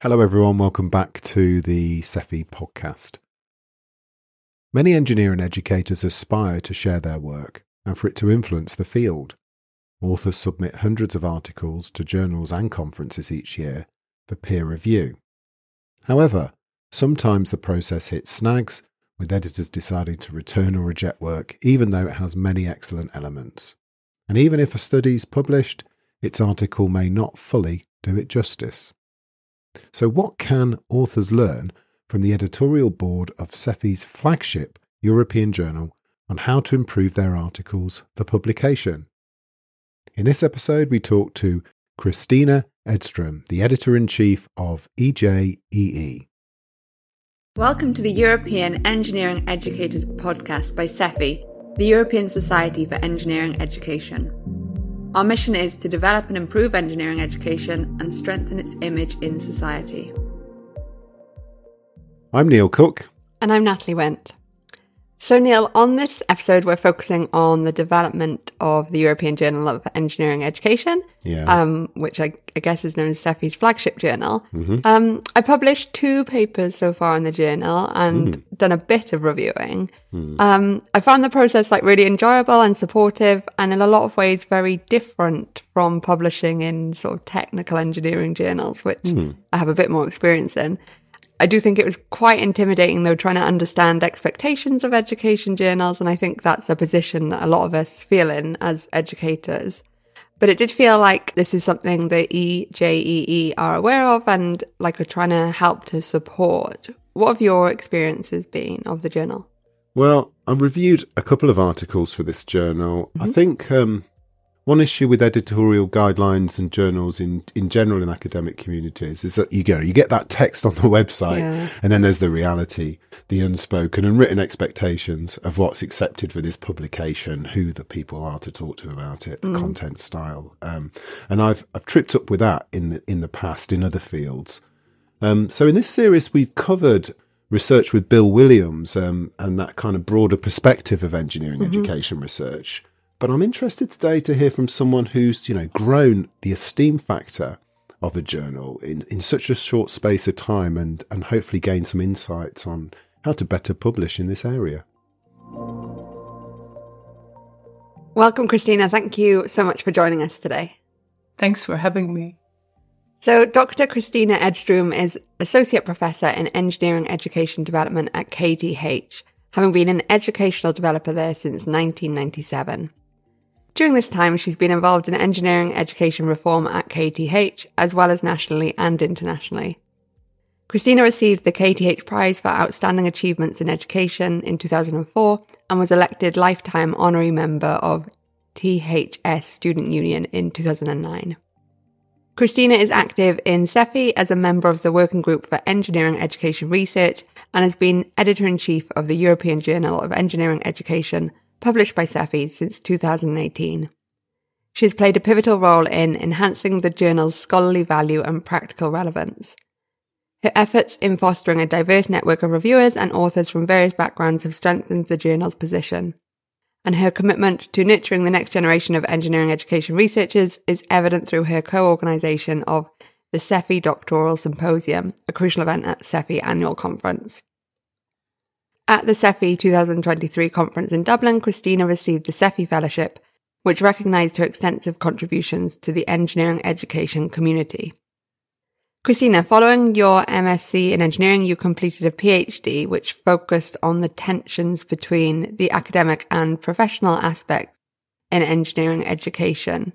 Hello, everyone. Welcome back to the SEFI podcast. Many engineering educators aspire to share their work and for it to influence the field. Authors submit hundreds of articles to journals and conferences each year for peer review. However, sometimes the process hits snags, with editors deciding to return or reject work, even though it has many excellent elements. And even if a study is published, its article may not fully do it justice. So, what can authors learn from the editorial board of SEFI's flagship European journal on how to improve their articles for publication? In this episode, we talk to Kristina Edström, the editor in chief of EJEE. Welcome to the European Engineering Educators podcast by SEFI, the European Society for Engineering Education. Our mission is to develop and improve engineering education and strengthen its image in society. I'm Neil Cooke. And I'm Natalie Wint. So, Neil, on this episode, we're focusing on the development of the European Journal of Engineering Education, Yeah. um, which I, I guess is known as SEFI's flagship journal. Mm-hmm. Um, I published two papers so far in the journal and Mm. done a bit of reviewing. Um, I found the process like really enjoyable and supportive, and in a lot of ways very different from publishing in sort of technical engineering journals, which Mm. I have a bit more experience in. I do think it was quite intimidating though, trying to understand expectations of education journals. And I think that's a position that a lot of us feel in as educators. But it did feel like this is something the EJEE are aware of and like are trying to help to support. What have your experiences been of the journal? Well, I reviewed a couple of articles for this journal. Mm-hmm. I think um, one issue with editorial guidelines and journals in, in general in academic communities is that you go, you get that text on the website, Yeah. and then there's the reality, the unspoken and written expectations of what's accepted for this publication, who the people are to talk to about it, the content style. Um, and I've I've tripped up with that in the in the past in other fields. Um, so in this series, we've covered research with Bill Williams um, and that kind of broader perspective of engineering education research. But I'm interested today to hear from someone who's, you know, grown the esteem factor of a journal in, in such a short space of time and, and hopefully gain some insights on how to better publish in this area. Welcome, Kristina. Thank you so much for joining us today. Thanks for having me. So, Dr. Kristina Edström is Associate Professor in Engineering Education Development at KTH, having been an educational developer there since 1997. During this time, she's been involved in engineering education reform at KTH, as well as nationally and internationally. Kristina received the KTH Prize for Outstanding Achievements in Education in 2004 and was elected Lifetime Honorary Member of THS Student Union in 2009. Kristina is active in SEFI as a member of the Working Group for Engineering Education Research and has been editor in chief of the European Journal of Engineering Education, published by SEFI since 2018. She has played a pivotal role in enhancing the journal's scholarly value and practical relevance. Her efforts in fostering a diverse network of reviewers and authors from various backgrounds have strengthened the journal's position and her commitment to nurturing the next generation of engineering education researchers is evident through her co-organisation of the SEFI Doctoral Symposium, a crucial event at SEFI annual conference. At the SEFI 2023 conference in Dublin, Kristina received the SEFI Fellowship, which recognised her extensive contributions to the engineering education community. Kristina, following your MSc in engineering, you completed a PhD which focused on the tensions between the academic and professional aspects in engineering education.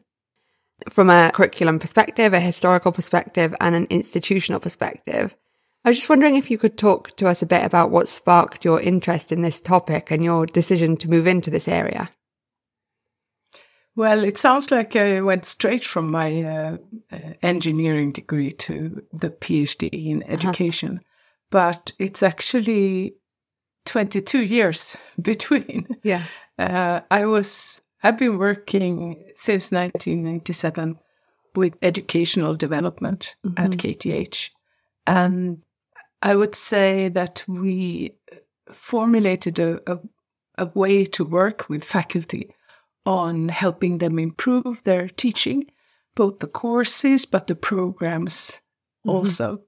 From a curriculum perspective, a historical perspective, and an institutional perspective. I was just wondering if you could talk to us a bit about what sparked your interest in this topic and your decision to move into this area. Well, it sounds like I went straight from my uh, uh, engineering degree to the PhD in education, but it's actually 22 years between. Yeah. Uh, I was I've been working since 1997 with educational development at KTH, and I would say that we formulated a, a, a way to work with faculty on helping them improve their teaching, both the courses but the programs also.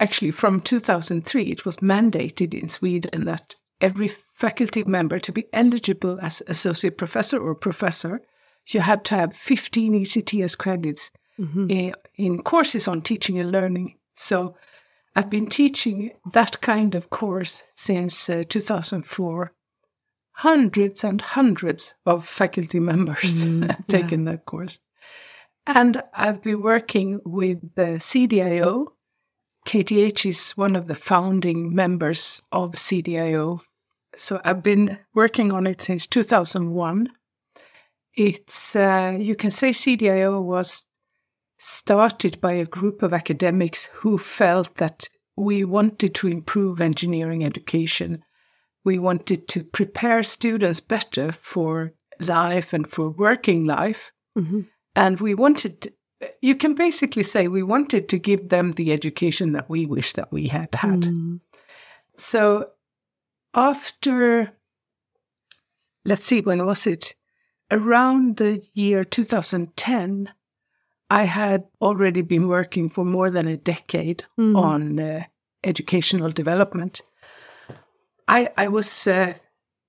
actually from 2003, it was mandated in Sweden that every faculty member to be eligible as associate professor or professor, you had to have 15 ECTS credits mm-hmm. in, in courses on teaching and learning. So I've been teaching that kind of course since uh, 2004. Hundreds and hundreds of faculty members mm, have taken yeah. that course. And I've been working with the CDIO. KTH is one of the founding members of CDIO. So I've been working on it since 2001. It's, uh, you can say CDIO was started by a group of academics who felt that we wanted to improve engineering education. We wanted to prepare students better for life and for working life. Mm-hmm. And we wanted, you can basically say, we wanted to give them the education that we wish that we had had. Mm. So after, let's see, when was it? Around the year 2010, I had already been working for more than a decade mm. on uh, educational development. I, I was uh,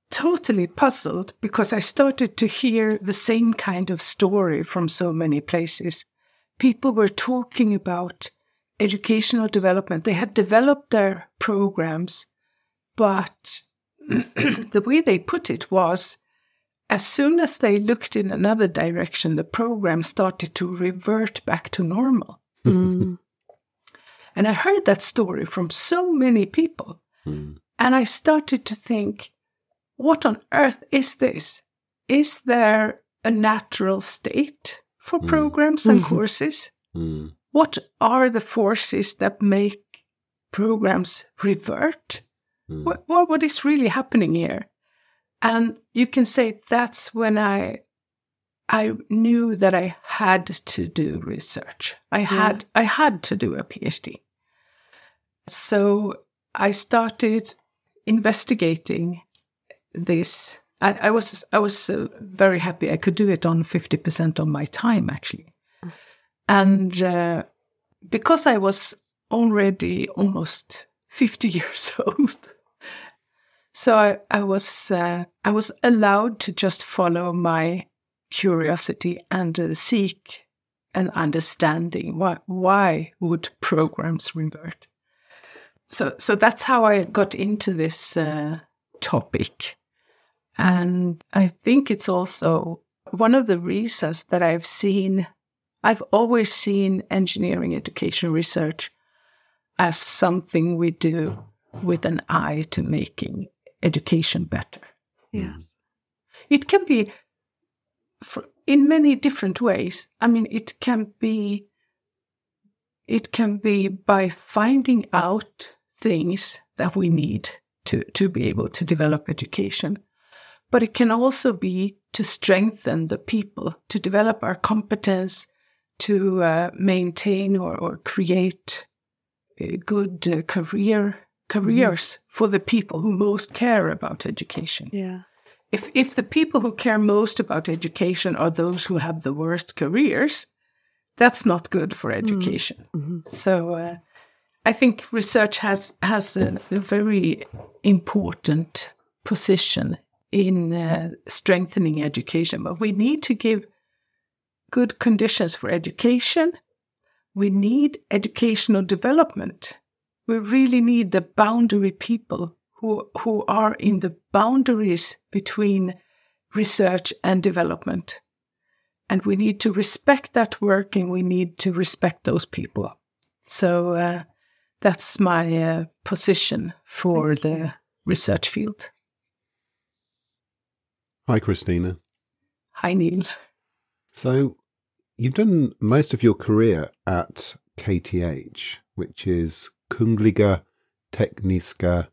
totally puzzled because I started to hear the same kind of story from so many places. People were talking about educational development. They had developed their programs, but the way they put it was as soon as they looked in another direction, the program started to revert back to normal. Mm. and I heard that story from so many people. Mm. And I started to think, what on earth is this? Is there a natural state for mm. programs and courses? What are the forces that make programs revert? What, what is really happening here? And you can say that's when I I knew that I had to do research. I had I had to do a PhD. So I started investigating this. I, I was I was uh, very happy. I could do it on fifty percent of my time actually, and uh, because I was already almost fifty years old, so I, I was uh, I was allowed to just follow my curiosity and uh, seek an understanding. Why why would programs revert? So so that's how I got into this uh, topic, and I think it's also one of the reasons that I've seen. I've always seen engineering education research as something we do with an eye to making education better. Yeah. It can be for, in many different ways. I mean, it can be it can be by finding out things that we need to, to be able to develop education. But it can also be to strengthen the people, to develop our competence, to uh, maintain or, or create a good uh, career careers mm-hmm. for the people who most care about education. Yeah. If if the people who care most about education are those who have the worst careers, that's not good for mm-hmm. education. Mm-hmm. So uh, I think research has has a, a very important position in uh, strengthening education, but we need to give good conditions for education. We need educational development we really need the boundary people who, who are in the boundaries between research and development. And we need to respect that work and we need to respect those people. So uh, that's my uh, position for the research field. Hi, Kristina. Hi, Neil. So you've done most of your career at KTH, which is Kungliga Tekniska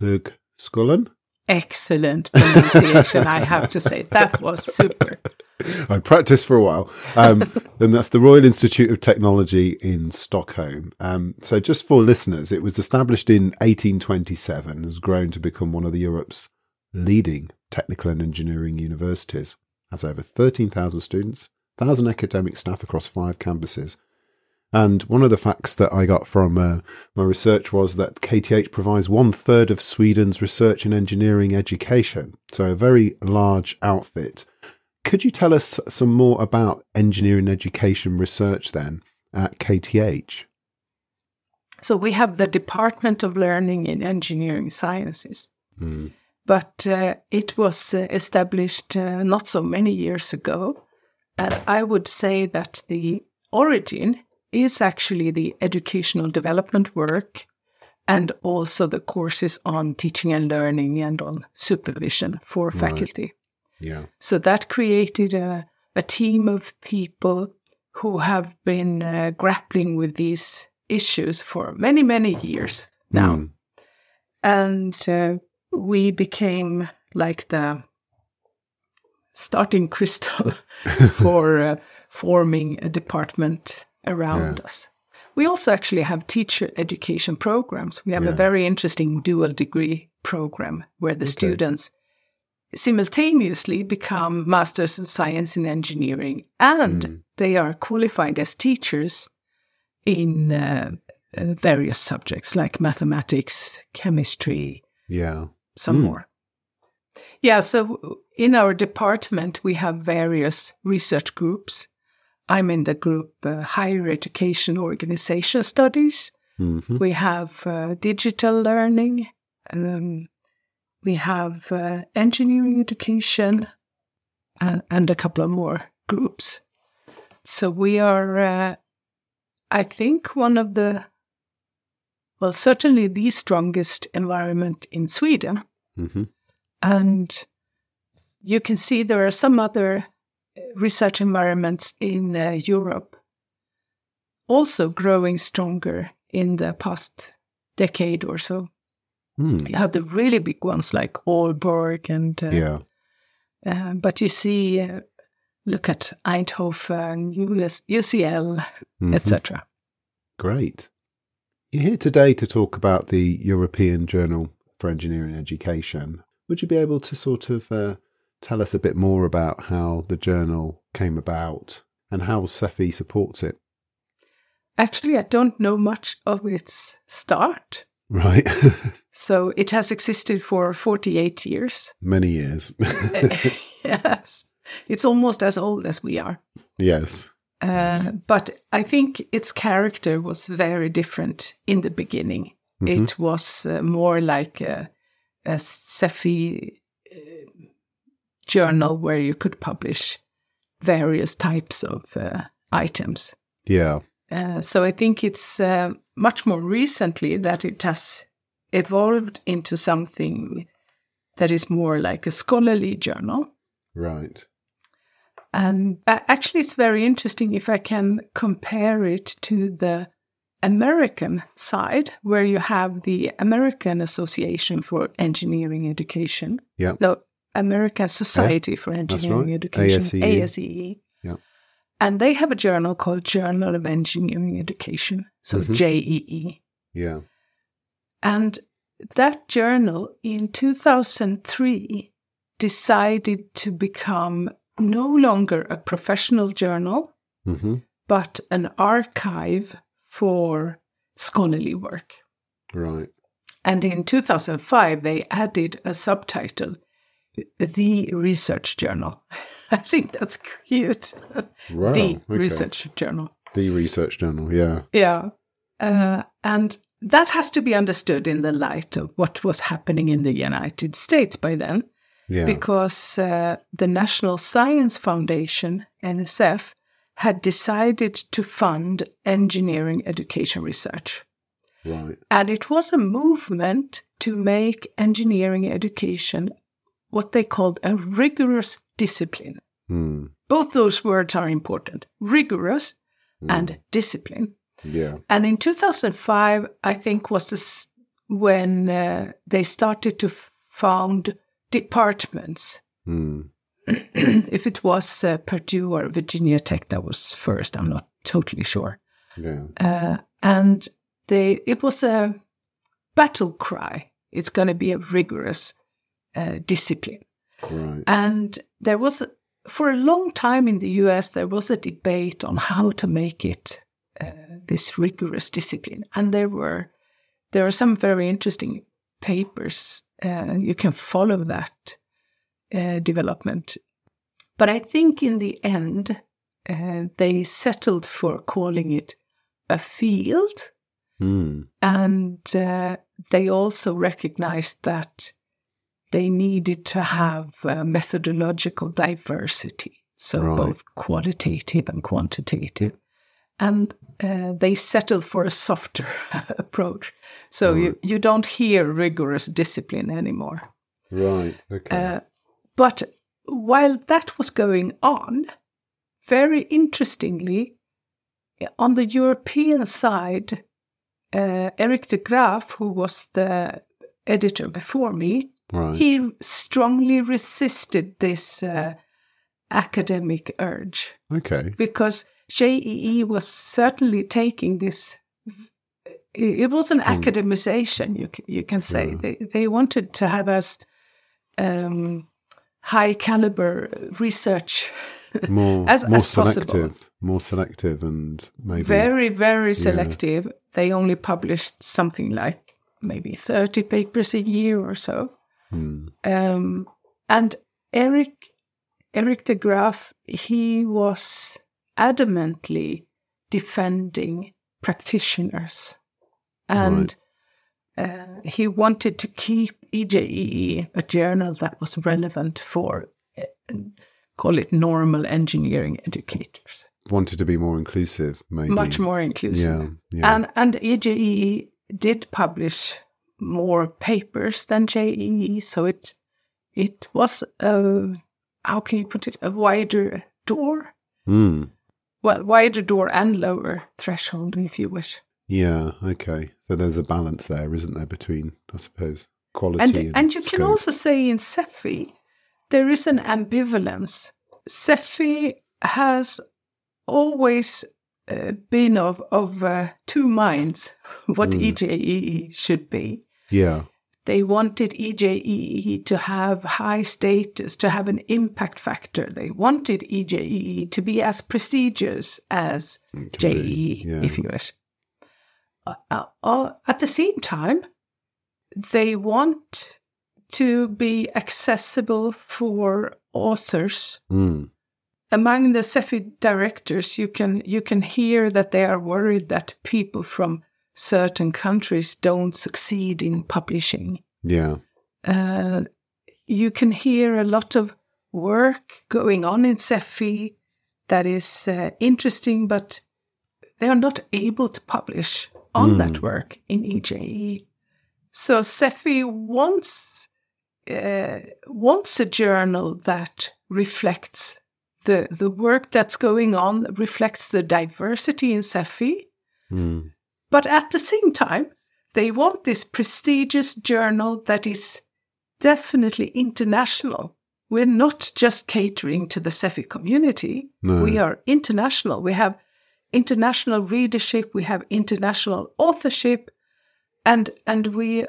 Högskolan. Excellent pronunciation, I have to say. That was super. I practiced for a while. Um, and that's the Royal Institute of Technology in Stockholm. Um, so, just for listeners, it was established in 1827, has grown to become one of the Europe's leading technical and engineering universities, has over 13,000 students, 1,000 academic staff across five campuses, And one of the facts that I got from uh, my research was that KTH provides one third of Sweden's research and engineering education. So a very large outfit. Could you tell us some more about engineering education research then at KTH? So we have the Department of Learning in Engineering Sciences. Mm. But uh, it was uh, established uh, not so many years ago. And I would say that the origin is actually the educational development work and also the courses on teaching and learning and on supervision for right. faculty. Yeah. So that created a, a team of people who have been uh, grappling with these issues for many, many years now. Mm. And uh, we became like the starting crystal for uh, forming a department around yeah. us. We also actually have teacher education programs. We have yeah. a very interesting dual degree program where the okay. students simultaneously become masters of science in engineering and mm. they are qualified as teachers in uh, uh, various subjects like mathematics, chemistry, yeah, some mm. more. Yeah, so in our department we have various research groups I'm in the group uh, Higher Education Organization Studies. Mm-hmm. We have uh, digital learning. Um, we have uh, engineering education and, and, a couple of more groups. So we are, uh, I think, one of the, well, certainly the strongest environment in Sweden. Mm-hmm. And you can see there are some other research environments in uh, Europe also growing stronger in the past decade or so. Mm. You have the really big ones like Aalborg and uh, yeah, uh, but you see, uh, look at Eindhoven, US, UCL, mm-hmm. etc. Great. You're here today to talk about the European Journal for Engineering Education. Would you be able to sort of uh, tell us a bit more about how the journal came about and how SEFI supports it. Actually, I don't know much of its start. Right. so it has existed for 48 years. Many years. yes. It's almost as old as we are. Yes. Uh, but I think its character was very different in the beginning. Mm-hmm. It was uh, more like a, a SEFI uh, journal where you could publish various types of uh, items. Yeah. Uh, so I think it's uh, much more recently that it has evolved into something that is more like a scholarly journal. Right. And uh, actually, it's very interesting if I can compare it to the American side, where you have the American Association for Engineering Education. Yeah. No, American Society yeah, for Engineering right. Education, ASEE. ASEE. Yeah. And they have a journal called Journal of Engineering Education, so mm-hmm. JEE. Yeah. And that journal in 2003 decided to become no longer a professional journal, mm-hmm. but an archive for scholarly work. Right. And in 2005, they added a subtitle the research journal. I think that's cute. Wow, the okay. research journal. The research journal, yeah. Yeah. Uh, and that has to be understood in the light of what was happening in the United States by then. Yeah. Because uh, the National Science Foundation, NSF, had decided to fund engineering education research. Right. And it was a movement to make engineering education what they called a rigorous discipline. Mm. Both those words are important rigorous mm. and discipline. Yeah. And in 2005, I think, was this when uh, they started to f- found departments. Mm. if it was uh, Purdue or Virginia Tech that was first, I'm not totally sure. Yeah. Uh, and they, it was a battle cry. It's going to be a rigorous uh, discipline. Right. And there was, for a long time in the US, there was a debate on how to make it uh, this rigorous discipline. And there were there are some very interesting papers. Uh, you can follow that uh, development. But I think in the end, they settled for calling it a field. Mm. And uh, they also recognized that they needed to have methodological diversity. So Right. both qualitative and quantitative. And uh, they settled for a softer approach. So you, you don't hear rigorous discipline anymore. Right. Okay. Uh, but while that was going on, very interestingly, on the European side, uh, Erik de Graaff, who was the editor before me, right. he strongly resisted this uh, academic urge okay. because JEE was certainly taking this. It was an Strong. academization, you can, you can say. Yeah. They, they wanted to have us um, high caliber research, More as- more as possible. more selective, and maybe very, very selective. They only published something like maybe 30 papers a year or so. Hmm. Um, and Erik, Erik de Graaff, he was adamantly defending practitioners, and uh, he wanted to keep EJEE a journal that was relevant for, uh, call it normal engineering educators, wanted to be more inclusive, maybe much more inclusive. Yeah. Yeah. And and EJEE did publish more papers than JEE, so it it was a how can you put it a wider door, Hmm. well wider door and lower threshold if you wish. Yeah. Okay. So there's a balance there, isn't there, between I suppose quality And and and you scope. can also say in SEFI there is an ambivalence. SEFI has always uh, been of of uh, two minds what Mm. EJEE should be. Yeah. They wanted EJEE to have high status, to have an impact factor. They wanted EJEE to be as prestigious as JEE, Yeah. if you wish. Uh, uh, uh, at the same time, they want to be accessible for authors. Hmm. Among the SEFI directors, you can you can hear that they are worried that people from certain countries don't succeed in publishing Yeah. uh, you can hear a lot of work going on in SEFI that is uh, interesting, but they are not able to publish on Mm. that work in EJE. So SEFI wants uh, wants a journal that reflects the the work that's going on, reflects the diversity in SEFI, Hmm. but at the same time, they want this prestigious journal that is definitely international. We're not just catering to the SEFI community. No. We are international. We have international readership, we have international authorship, and and we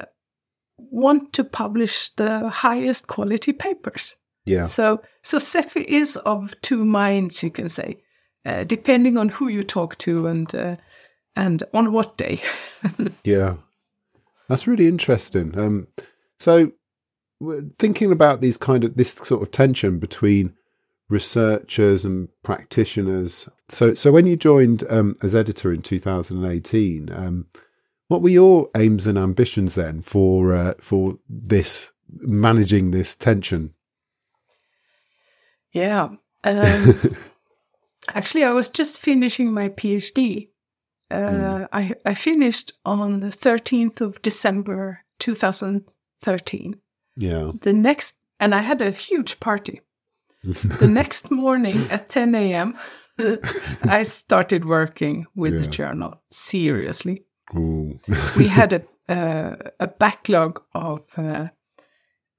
want to publish the highest quality papers. Yeah. So so SEFI is of two minds, you can say, uh, depending on who you talk to and uh, and on what day. Yeah, that's really interesting. Um, so, thinking about these kind of this sort of tension between researchers and practitioners. So, so when you joined um, as editor in 2018, um, what were your aims and ambitions then for uh, for this managing this tension? Yeah. Um, actually, I was just finishing my PhD. Uh, I I finished on the thirteenth of December, two thousand thirteen. Yeah, The next, and I had a huge party. the next morning at 10 a.m., I started working with the journal seriously. We had a uh, a backlog of uh,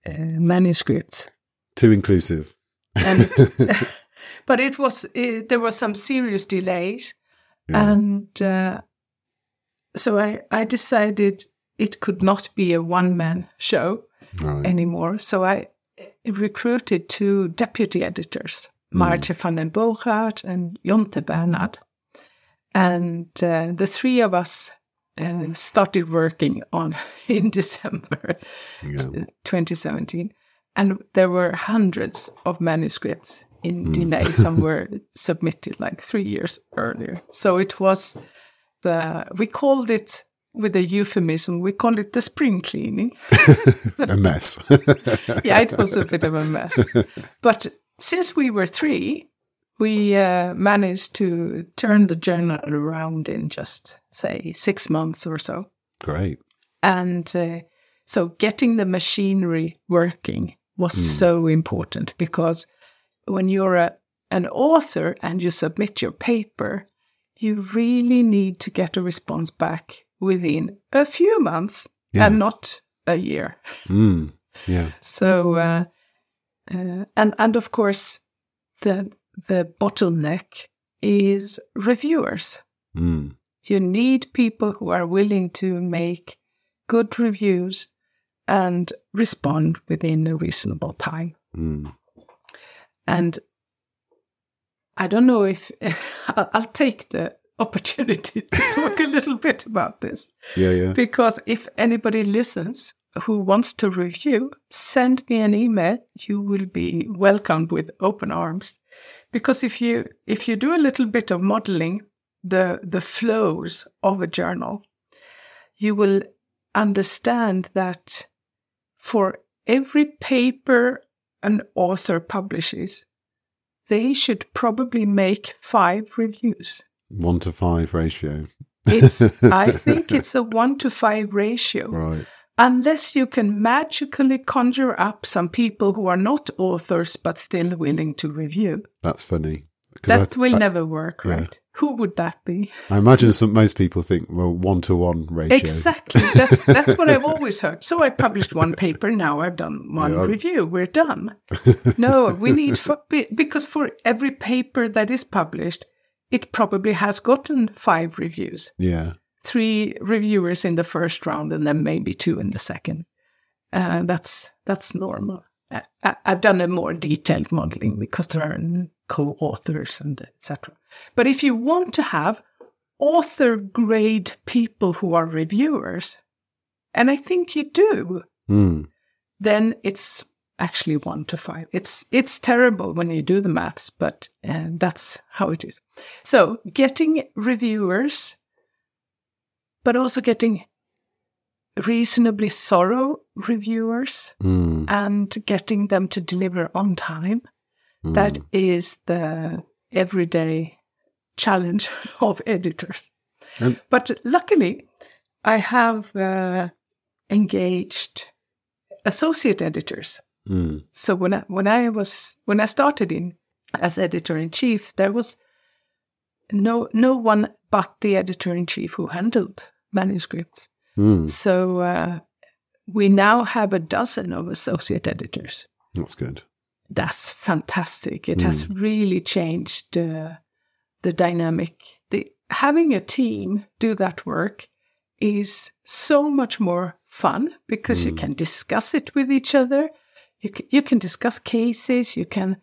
uh, manuscripts, too inclusive. And but it was it, there was some serious delays, Yeah. and uh, so I I decided it could not be a one man show right. anymore. So I recruited two deputy editors, Mm. Van den Bogaard and Jonte Bernhard. And uh, the three of us uh, started working on in December Yeah. 2017. And there were hundreds of manuscripts in Mm. Dinay. Some were submitted like three years earlier. So it was the, we called it with a euphemism, we called it the spring cleaning. a mess. yeah, it was a bit of a mess. But since we were three, we uh, managed to turn the journal around in just, say, six months or so. Great. And uh, so getting the machinery working was Mm. so important because when you're a, an author and you submit your paper, you really need to get a response back within a few months Yeah. and not a year. Mm. Yeah. So, uh, uh, and and of course, the the bottleneck is reviewers. Mm. You need people who are willing to make good reviews and respond within a reasonable time. Mm. And I don't know if I'll, I'll take the opportunity to talk a little bit about this. Yeah. Yeah. Because if anybody listens who wants to review, send me an email. You will be welcomed with open arms. Because if you if you do a little bit of modeling the the flows of a journal, you will understand that for every paper an author publishes, they should probably make five reviews. One to five ratio. It's I think it's a one to five ratio. Right. Unless you can magically conjure up some people who are not authors but still willing to review. That's funny. I That th- will I, never work, yeah. right? Who would that be? I imagine some most people think well one to one ratio. Exactly. That's that's what I've always heard. So I published one paper. Now I've done one Yeah. review. We're done. no, we need for, because for every paper that is published, it probably has gotten five reviews. Yeah. Three reviewers in the first round, and then maybe two in the second. Uh, that's that's normal. I, I, I've done a more detailed modeling because there are co-authors and etc. But if you want to have author grade people who are reviewers, and I think you do, Mm. then it's actually one to five. It's it's terrible when you do the maths, but uh, that's how it is. So getting reviewers, but also getting reasonably thorough reviewers Mm. and getting them to deliver on time. Mm. That is the everyday challenge of editors. And- but luckily, I have uh, engaged associate editors. Mm. So when I, when I was when I started in as editor in chief, there was no no one but the editor in chief who handled manuscripts. Mm. So uh, we now have a dozen of associate editors. That's good. That's fantastic. It has really changed uh, the dynamic. The, having a team do that work is so much more fun because you Mm. can discuss it with each other. You can, you can discuss cases. You can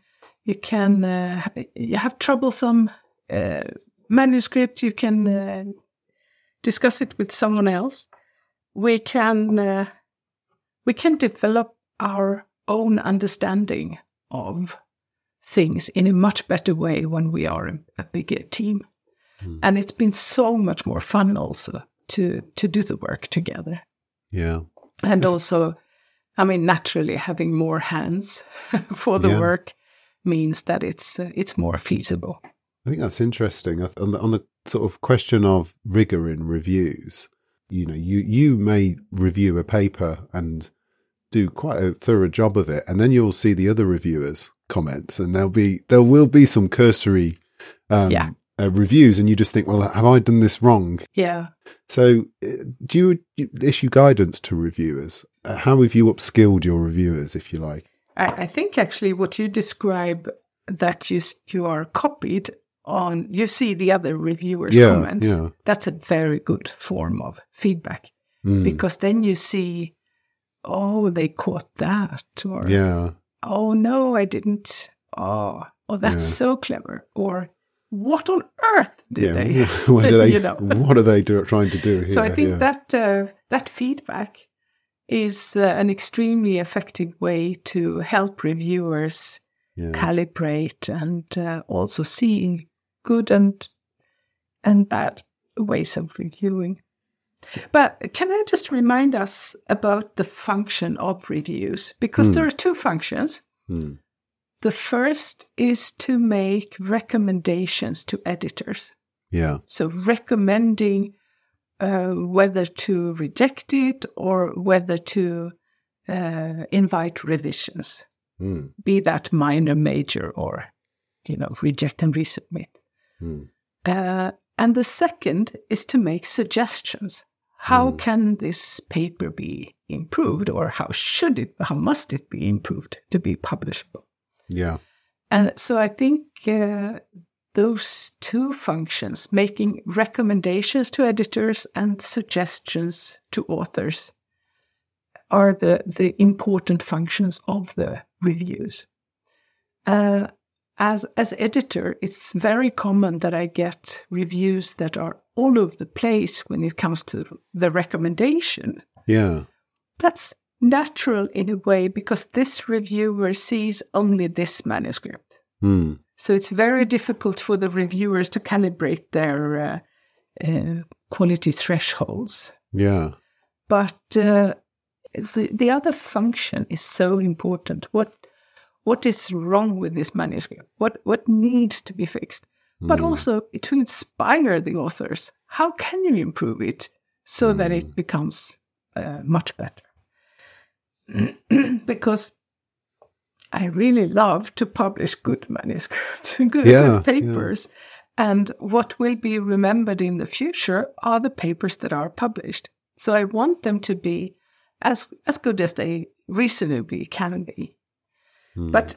you can uh, you have troublesome uh, manuscript. You can uh, discuss it with someone else. We can uh, we can develop our own understanding of things in a much better way when we are a, a bigger team. Mm. And it's been so much more fun also to to do the work together. Yeah. And also, I mean, naturally having more hands for the Yeah. work means that it's uh, it's more feasible. I think that's interesting. On the, on the sort of question of rigor in reviews, you know, you, you may review a paper and do quite a thorough job of it, and then you'll see the other reviewers' comments, and there'll be there will be some cursory um, Yeah. uh, reviews, and you just think, well, have I done this wrong? Yeah. So, uh, do you, you issue guidance to reviewers? Uh, how have you upskilled your reviewers, if you like? I, I think actually what you describe that you you are copied on you see the other reviewers' Yeah, comments. yeah. That's a very good form of feedback Mm, because then you see, oh, they caught that, or yeah, oh no, I didn't. Oh, oh, that's Yeah. so clever. Or what on earth did yeah. they? what are they? you know? What are they do, trying to do here? So I think yeah. that uh, that feedback is uh, an extremely effective way to help reviewers yeah. calibrate and uh, also seeing good and and bad ways of reviewing. But can I just remind us about the function of reviews? Because Hmm. there are two functions. Hmm. The first is to make recommendations to editors. yeah. So, recommending uh, whether to reject it or whether to uh, invite revisions, Hmm. be that minor, major, or you know, reject and resubmit. Hmm. Uh, and the second is to make suggestions. How Mm. can this paper be improved, or how should it, how must it be improved to be publishable? Yeah. And so I think uh, those two functions, making recommendations to editors and suggestions to authors, are the, the important functions of the reviews. Uh, as, as editor, it's very common that I get reviews that are all over the place when it comes to the recommendation. Yeah. That's natural in a way because this reviewer sees only this manuscript. Hmm. So it's very difficult for the reviewers to calibrate their uh, uh, quality thresholds. Yeah. But uh, the the other function is so important. What what is wrong with this manuscript? What what needs to be fixed? But Hmm. also to inspire the authors. How can you improve it so that it becomes uh, much better? because I really love to publish good manuscripts, good, Yeah, good papers. And what will be remembered in the future are the papers that are published. So I want them to be as as good as they reasonably can be. Hmm. But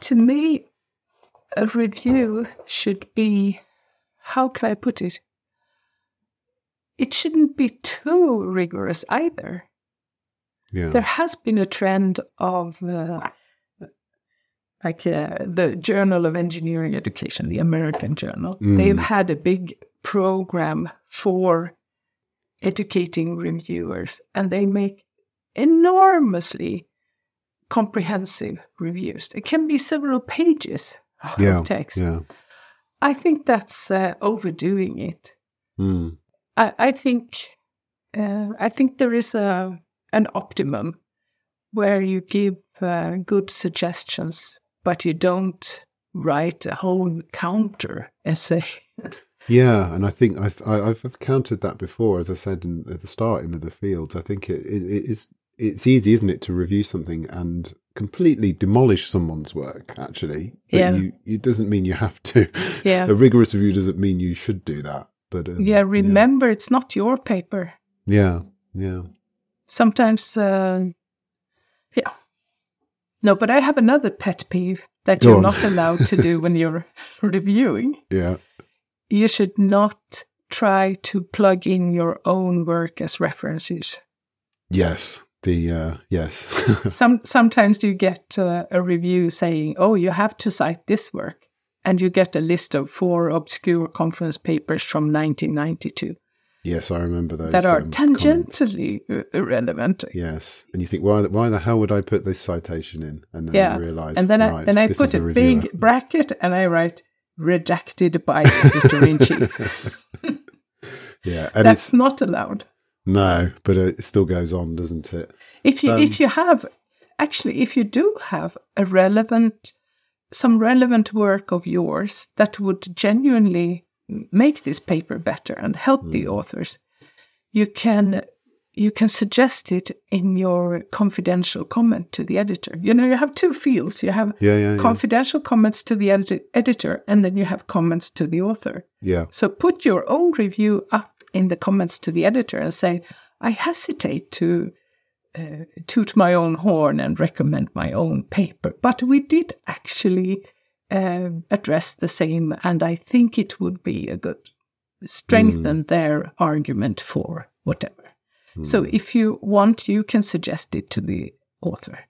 to me, a review should be how can I put it? It shouldn't be too rigorous either yeah. there has been a trend of uh, like uh, the Journal of Engineering Education, the American journal. Mm. They've had a big program for educating reviewers, and they make enormously comprehensive reviews. It can be several pages of yeah. text. Yeah. I think that's uh, overdoing it. Hmm. I, I think uh, I think there is a an optimum where you give uh, good suggestions, but you don't write a whole counter essay. Yeah, and I think I've, I- I've I've countered that before, as I said in, at the start in the fields. I think it, it it's it's easy, isn't it, to review something and completely demolish someone's work. Actually, but Yeah. you, it doesn't mean you have to. Yeah. a rigorous review doesn't mean you should do that. But um, yeah, remember it's not your paper. yeah, yeah, Sometimes, uh, yeah. No, but I have another pet peeve that Go you're on. not allowed to do when you're reviewing. yeah, You should not try to plug in your own work as references. yes, the uh, yes, Some sometimes you get uh, a review saying, "Oh, you have to cite this work," and you get a list of four obscure conference papers from 1992 yes, I remember those that are um, tangentially ir- irrelevant. Yes, and you think why why the hell would I put this citation in? And then Yeah, you realise, and then I right, then I put a big bracket and I write redacted by editor in chief. yeah, and That's it's not allowed. No, but it still goes on, doesn't it? If you Um, if you have actually if you do have a relevant some relevant work of yours that would genuinely make this paper better and help the Hmm. authors, you can you can suggest it in your confidential comment to the editor. You know, you have two fields. You have Yeah, yeah, yeah. confidential comments to the edit- editor, and then you have comments to the author. yeah. So put your own review up in the comments to the editor and say, I hesitate to uh, toot my own horn and recommend my own paper, but we did actually um address the same, and I think it would be a good strengthen their argument for whatever. So if you want, you can suggest it to the author.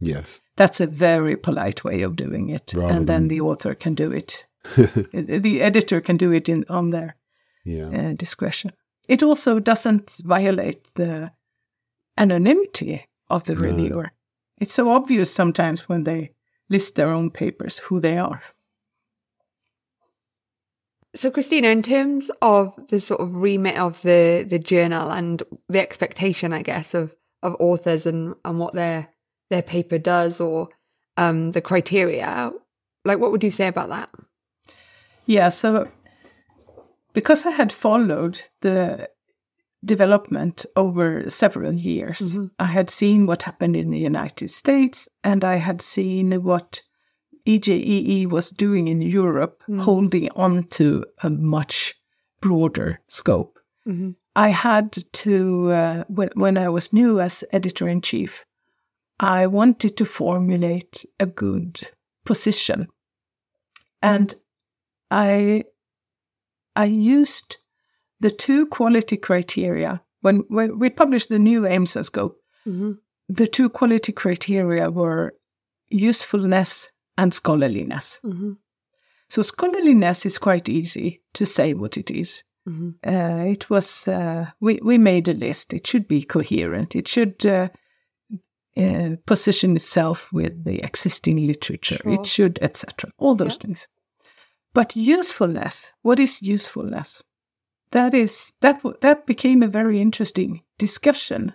Yes. That's a very polite way of doing it, Rather and then than- the author can do it the editor can do it in on their yeah. uh, discretion. It also doesn't violate the anonymity of the No. reviewer. It's so obvious sometimes when they list their own papers who they are. So, Kristina, in terms of the sort of remit of the, the journal and the expectation, I guess, of, of authors and, and what their their paper does or um, the criteria, like what would you say about that? Yeah, so because I had followed the development over several years, Mhm. I had seen what happened in the United States and I had seen what EJEE was doing in Europe, Mm. holding on to a much broader scope. Mm-hmm. I had to, uh, when, when I was new as editor in chief, I wanted to formulate a good position. And I, I used the two quality criteria. When, when we published the new aims and scope, Mm-hmm. the two quality criteria were usefulness and scholarliness. Mm-hmm. So, scholarliness is quite easy to say what it is. Mm-hmm. Uh, it was uh, we we made a list. It should be coherent. It should uh, uh, position itself with the existing literature. Sure. It should, etc. All those Yeah. things. But usefulness. What is usefulness? That is that that became a very interesting discussion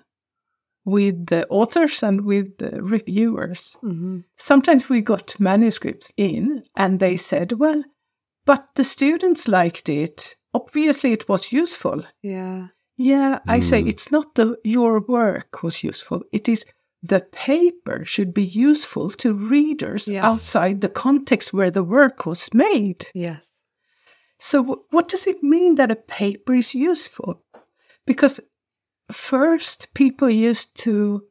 with the authors and with the reviewers. Mm-hmm. Sometimes we got manuscripts in, and they said, "Well, but the students liked it. Obviously, it was useful." Yeah. Yeah, I say Hmm. it's not the your work was useful. It is the paper should be useful to readers Yes. outside the context where the work was made. Yes. So, wh- what does it mean that a paper is useful? Because first, people used to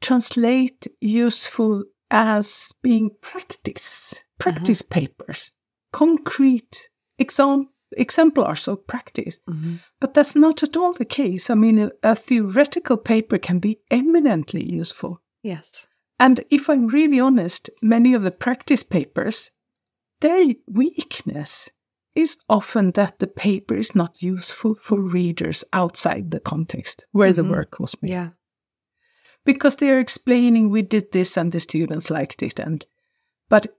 translate useful as being practice, mm-hmm. practice papers, concrete exam- exemplars of practice. Mm-hmm. But that's not at all the case. I mean, a, a theoretical paper can be eminently useful. Yes. And if I'm really honest, many of the practice papers, their weakness is often that the paper is not useful for readers outside the context where Mhm. the work was made. Yeah. Because they are explaining we did this and the students liked it and but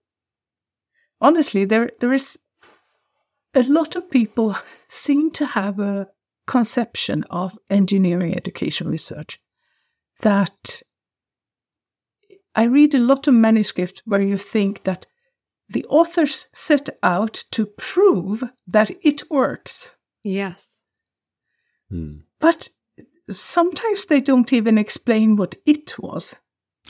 honestly there there is a lot of people seem to have a conception of engineering education research that I read a lot of manuscripts where you think that the authors set out to prove that it works, Yes. Hmm. but sometimes they don't even explain what it was.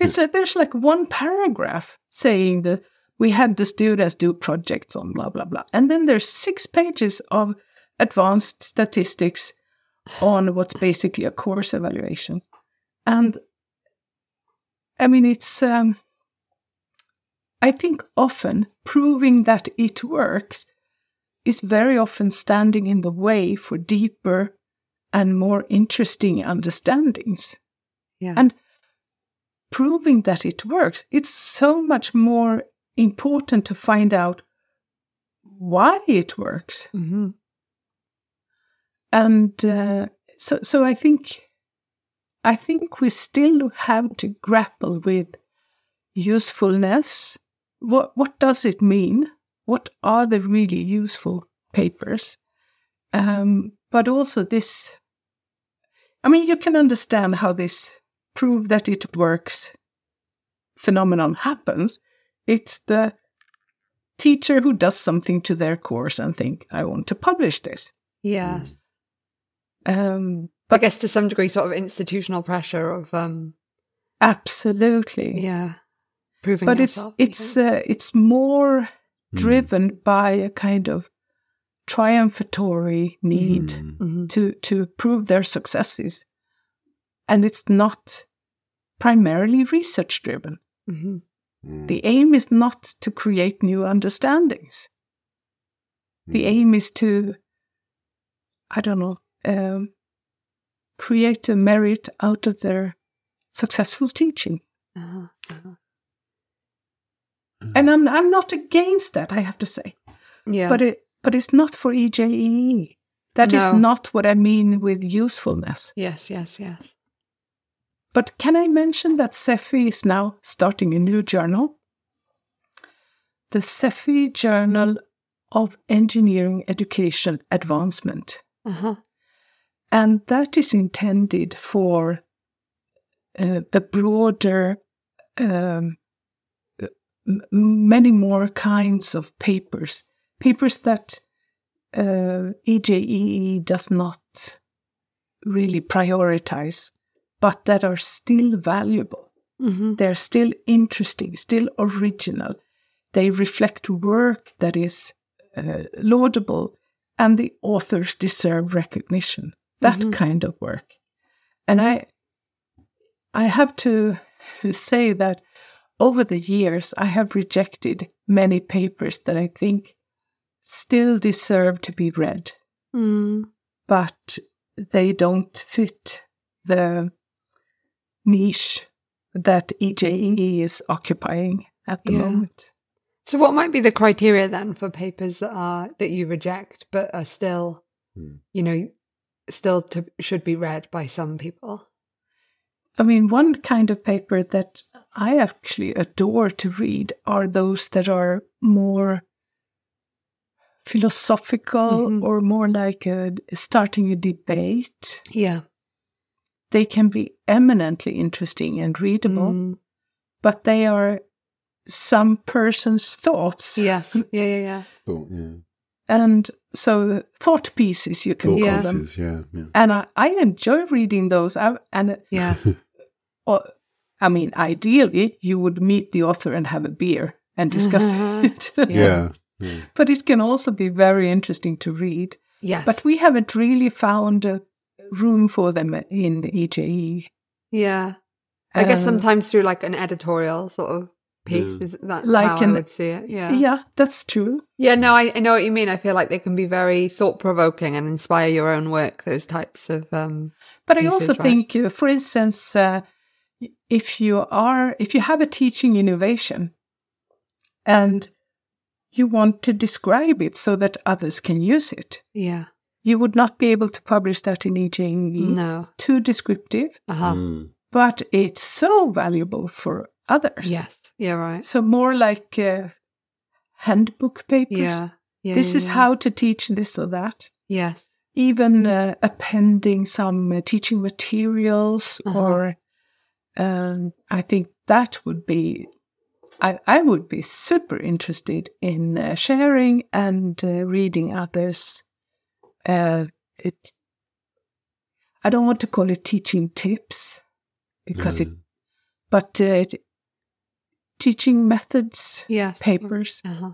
It's a, there's like one paragraph saying that we had the students do projects on blah blah blah, and then there's six pages of advanced statistics on what's basically a course evaluation, and I mean it's. Um, I think often proving that it works is very often standing in the way for deeper and more interesting understandings Yeah. And proving that it works, it's so much more important to find out why it works. mm-hmm. And uh, so, so I think, I think we still have to grapple with usefulness. What what does it mean? What are the really useful papers? Um, but also this. I mean, you can understand how this prove that it works phenomenon happens. It's the teacher who does something to their course and think, I want to publish this. Yeah. Um, I guess to some degree, sort of institutional pressure of, um, absolutely. yeah, proving but it's yourself, I it's uh, it's more Hmm. driven by a kind of triumphatory need Hmm. Mhm. to to prove their successes, and it's not primarily research driven. Mhm. Hmm. The aim is not to create new understandings. The Hmm. aim is to, I don't know, um, create a merit out of their successful teaching. Uh-huh, uh-huh. And I'm I'm not against that, I have to say. Yeah. But it but it's not for EJEE. That is No. not what I mean with usefulness. yes, yes, yes. But can I mention that SEFI is now starting a new journal? The SEFI Journal of Engineering Education Advancement. Uh-huh. And that is intended for uh, a broader, um, many more kinds of papers, papers that uh, EJEE does not really prioritize, but that are still valuable. Mm-hmm. They're still interesting, still original. They reflect work that is uh, laudable, and the authors deserve recognition. That Mhm. kind of work. And I, I have to say that over the years, I have rejected many papers that I think still deserve to be read, Mm. but they don't fit the niche that EJE is occupying at the Yeah. moment. So what might be the criteria then for papers that are that you reject but are still Hmm. you know still to should be read by some people? I mean, one kind of paper that I actually adore to read are those that are more philosophical Mhm. or more like a, starting a debate. Yeah. They can be eminently interesting and readable, Mm. but they are some person's thoughts. Yes. Yeah, yeah, yeah. Thought, yeah. And so thought pieces, you can Thought call Yeah. them. pieces, yeah. yeah. And I, I enjoy reading those. I, and Yeah. or, I mean, ideally, you would meet the author and have a beer and discuss it. Yeah. Yeah. yeah. but it can also be very interesting to read. Yes. But we haven't really found a room for them in EJE. yeah. I guess Uh, sometimes through like an editorial sort of piece Yeah. is that's Like how I would see it. Yeah. Yeah, that's true. Yeah, no, I, I know what you mean. I feel like they can be very thought provoking and inspire your own work, those types of um But I also right? think, uh, for instance, uh, if you are if you have a teaching innovation and you want to describe it so that others can use it, yeah. You would not be able to publish that in EJE. No. Too descriptive, Uh-huh. Mm. but it's so valuable for others. Yes. Yeah, right. So more like uh, handbook papers. Yeah. Yeah. this yeah, is yeah. how to teach this or that. Yes. Even uh, appending some uh, teaching materials, Uh-huh. or um, I think that would be. I, I would be super interested in uh, sharing and uh, reading others. Uh, it. I don't want to call it teaching tips because it, Mm. but uh, it, teaching methods Yes. papers Uh-huh.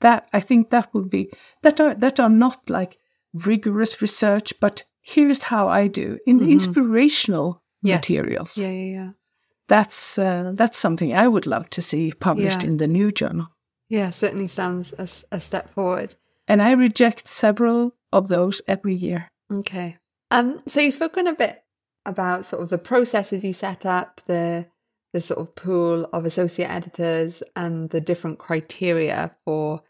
that I think that would be that are that are not like rigorous research, but here's how I do in Mhm. inspirational Yes. materials. Yeah, yeah, yeah. That's uh, that's something I would love to see published Yeah. in the new journal. Yeah, certainly sounds a step forward. And I reject several of those every year. Okay. Um, so you've spoken a bit about sort of the processes you set up, the the sort of pool of associate editors and the different criteria for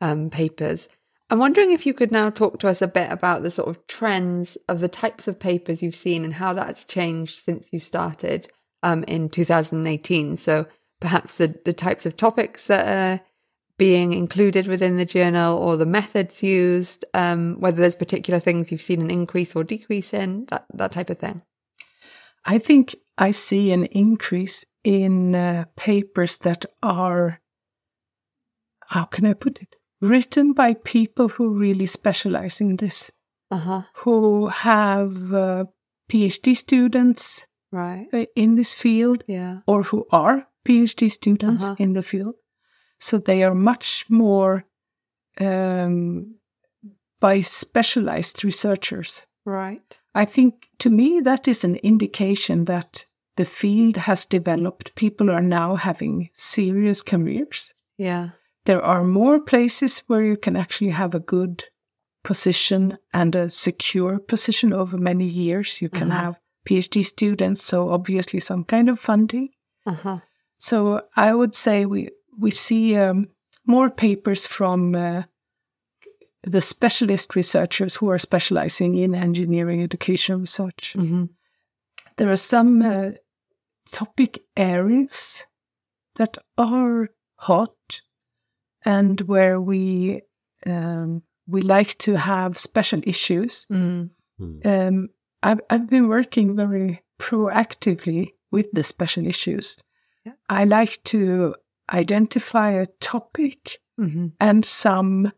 um, papers. I'm wondering if you could now talk to us a bit about the sort of trends of the types of papers you've seen and how that's changed since you started um, in 2018. So perhaps the, the types of topics that are being included within the journal or the methods used, um, whether there's particular things you've seen an increase or decrease in, that, that type of thing. I think I see an increase in uh, papers that are, how can I put it, written by people who really specialize in this, Uh huh. who have uh, PhD students Right. in this field Yeah. or who are PhD students Uh-huh. in the field. So they are much more um, by specialized researchers. Right. I think to me that is an indication that the field has developed. People are now having serious careers. Yeah. There are more places where you can actually have a good position and a secure position over many years. You can Uh-huh. have PhD students, so obviously some kind of funding. Uh huh. So I would say we we see um, more papers from uh, the specialist researchers who are specializing in engineering education research. Mm-hmm. There are some uh, topic areas that are hot and where we um, we like to have special issues. Mm. Um, I've, I've been working very proactively with the special issues. Yeah. I like to identify a topic Mm-hmm. and some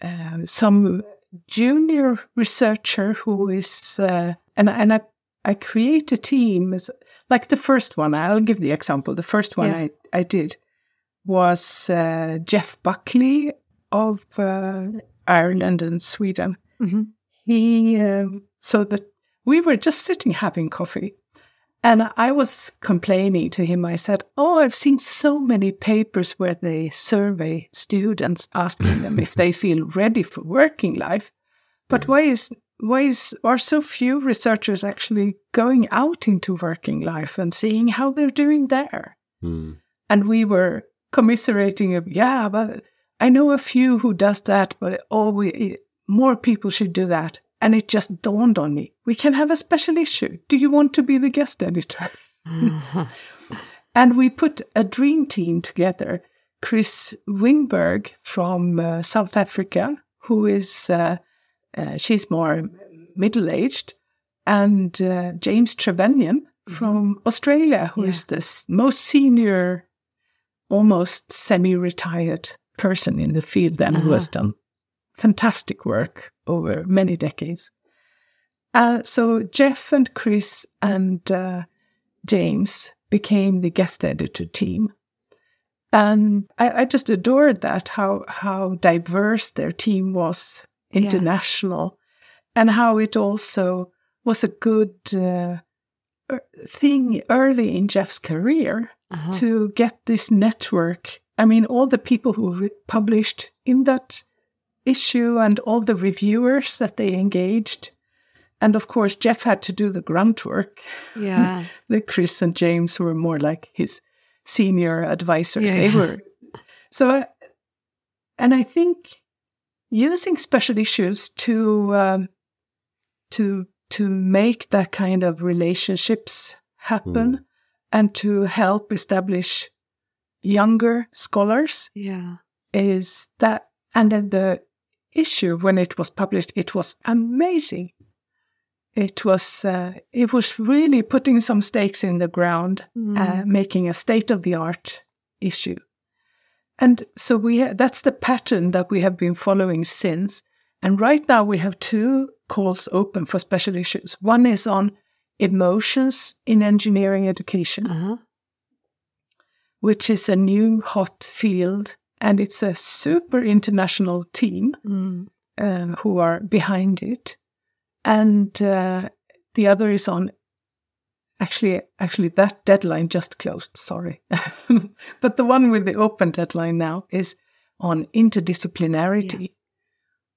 uh, some junior researcher who is uh, and and I I create a team as like the first one. I'll give the example. The first one Yeah. I I did was uh, Jeff Buckley of uh, Ireland and Sweden. Mm-hmm. He um, so that we were just sitting having coffee. And I was complaining to him. I said, Oh, I've seen so many papers where they survey students asking them if they feel ready for working life. But why is why is are so few researchers actually going out into working life and seeing how they're doing there? Mm. And we were commiserating of, yeah, but I know a few who does that, but oh, we, more people should do that. And it just dawned on me, we can have a special issue. Do you want to be the guest editor? And we put a dream team together. Chris Winberg from uh, South Africa, who is, uh, uh, she's more middle aged, and uh, James Trevelyan from Australia, who is Yeah. the most senior, almost semi retired person in the field and who has done fantastic work over many decades. Uh, so Jeff and Chris and uh, James became the guest editor team. And I, I just adored that, how, how diverse their team was, Yeah. international, and how it also was a good uh, er- thing early in Jeff's career Uh-huh. to get this network. I mean, all the people who published in that issue and all the reviewers that they engaged. And of course, Jeff had to do the grunt work. Yeah. The Chris and James were more like his senior advisors. Yeah, they yeah. were. So, uh, and I think using special issues to um, to to make that kind of relationships happen and to help establish younger scholars Yeah. is that and then the issue when it was published it was amazing. It was uh, it was really putting some stakes in the ground uh, making a state of the art issue. And so we ha- that's the pattern that we have been following since. And right now we have two calls open for special issues. One is on emotions in engineering education Uh-huh. which is a new hot field and it's a super international team Mm. um, who are behind it and uh, the other is on actually actually that deadline just closed sorry but the one with the open deadline now is on interdisciplinarity Yes.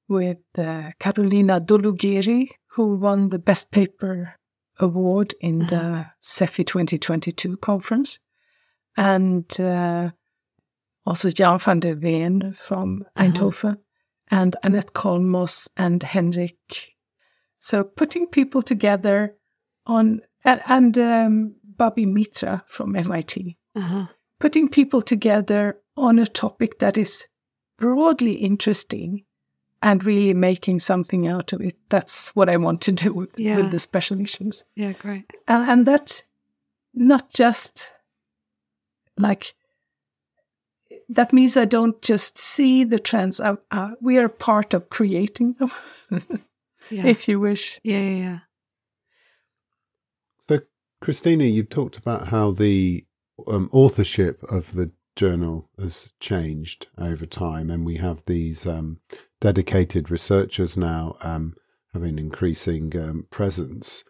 with uh, Karolina Doulougeri, who won the Best Paper Award in the SEFI 2022 conference, and uh, also Jan van der Veen from Eindhoven, and Anette Kolmos and Henrik. So putting people together on, and, and um, Bobby Mitra from MIT Uh-huh. putting people together on a topic that is broadly interesting and really making something out of it. That's what I want to do with, Yeah. with the special issues. Yeah, great. And, and that not just like, that means I don't just see the trends. I, uh, we are part of creating them, Yeah. if you wish. yeah, yeah, yeah. So, Kristina, you've talked about how the um, authorship of the journal has changed over time, and we have these um, dedicated researchers now um, having increasing um, presence.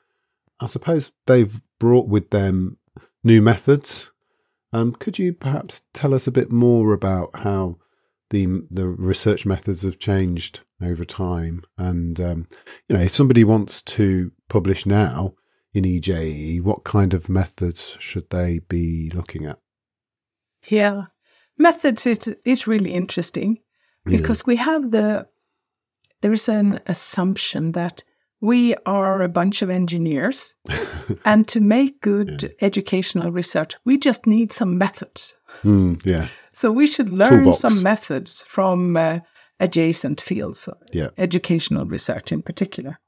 I suppose they've brought with them new methods. Um, could you perhaps tell us a bit more about how the the research methods have changed over time? And um, you know, if somebody wants to publish now in EJE, what kind of methods should they be looking at? Yeah. methods is, is really interesting Yeah. because we have the there is an assumption that we are a bunch of engineers and to make good educational research we just need some methods Mm, yeah. so we should learn Toolbox. some methods from uh, adjacent fields Yeah. educational research in particular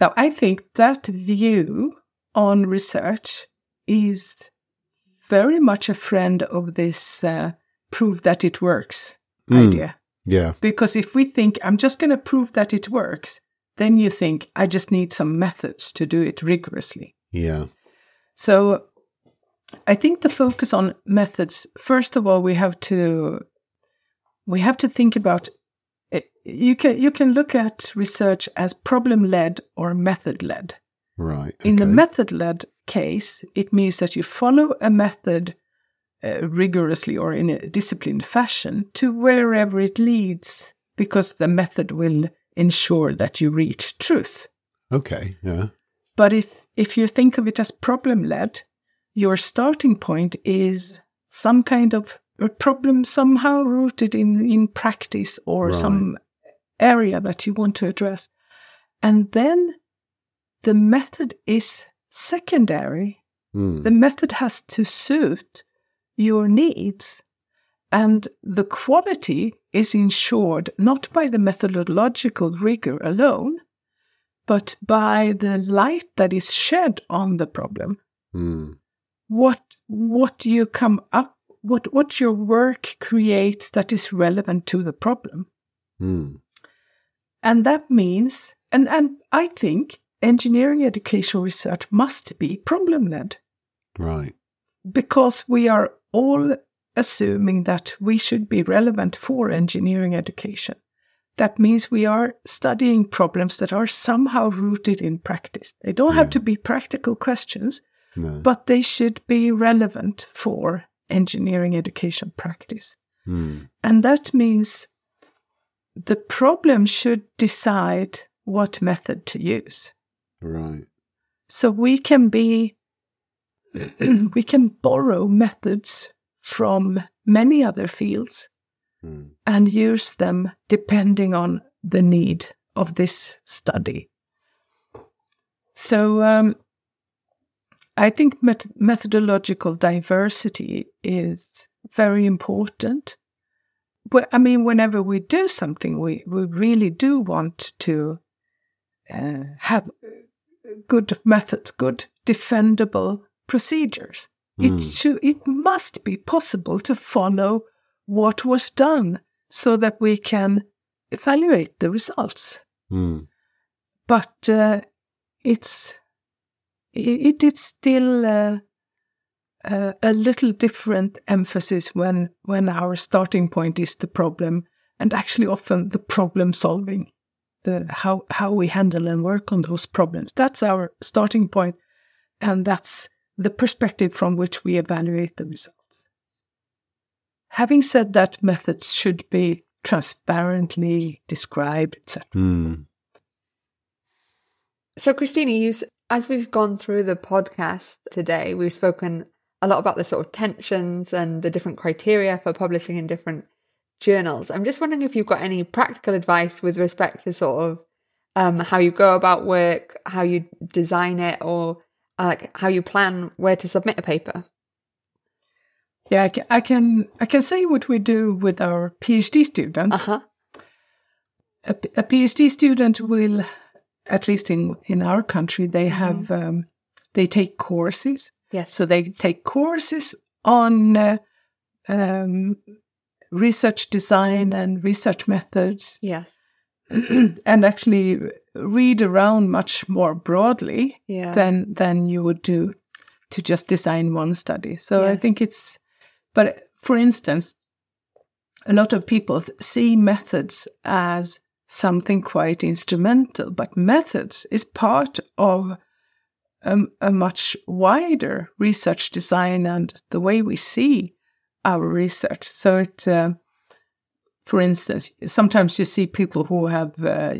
now i think that view on research is very much a friend of this uh, prove that it works Mm. idea Yeah. because if we think, I'm just going to prove that it works, then you think, I just need some methods to do it rigorously. Yeah. So I think the focus on methods, first of all, we have to we have to think about eh, you can you can look at research as problem led or method led. Right. In the method led case, it means that you follow a method uh, rigorously or in a disciplined fashion to wherever it leads, because the method will ensure that you reach truth. Okay. Yeah. But if, if you think of it as problem led, your starting point is some kind of a problem somehow rooted in, in practice or Right. some area that you want to address. And then the method is secondary. Mm. The method has to suit your needs. And the quality is ensured not by the methodological rigor alone, but by the light that is shed on the problem. Mm. What what you come up what what your work creates that is relevant to the problem. Mm. And that means and, and I think engineering educational research must be problem led. Right. because we are all assuming that we should be relevant for engineering education. That means we are studying problems that are somehow rooted in practice. They don't have to be practical questions, No. but they should be relevant for engineering education practice. Mm. And that means the problem should decide what method to use. Right. So we can be, we can borrow methods from many other fields Mm. and use them depending on the need of this study. So um, I think met- methodological diversity is very important. But I mean, whenever we do something, we, we really do want to uh, have good methods, good defendable procedures. It Mm. should, it must be possible to follow what was done so that we can evaluate the results. Mm. But uh, it's it, it is still uh, uh, a little different emphasis when when our starting point is the problem, and actually often the problem solving, the how how we handle and work on those problems. That's our starting point, and that's the perspective from which we evaluate the results. Having said that, methods should be transparently described, etc. Mm. So, Kristina, you, as we've gone through the podcast today, we've spoken a lot about the sort of tensions and the different criteria for publishing in different journals. I'm just wondering if you've got any practical advice with respect to sort of um, how you go about work, how you design it, or like how you plan where to submit a paper. Yeah, I can, I can I can say what we do with our PhD Uh students. huh. A, a PhD student will, at least in in our country, they Mm-hmm. have um, they take courses. Yes. So they take courses on uh, um, research design and research methods, yes. and actually read around much more broadly Yeah. than than you would do to just design one study. So I think it's, but for instance, a lot of people th- see methods as something quite instrumental, but methods is part of a, a much wider research design and the way we see our research. So it, uh, for instance, sometimes you see people who have uh,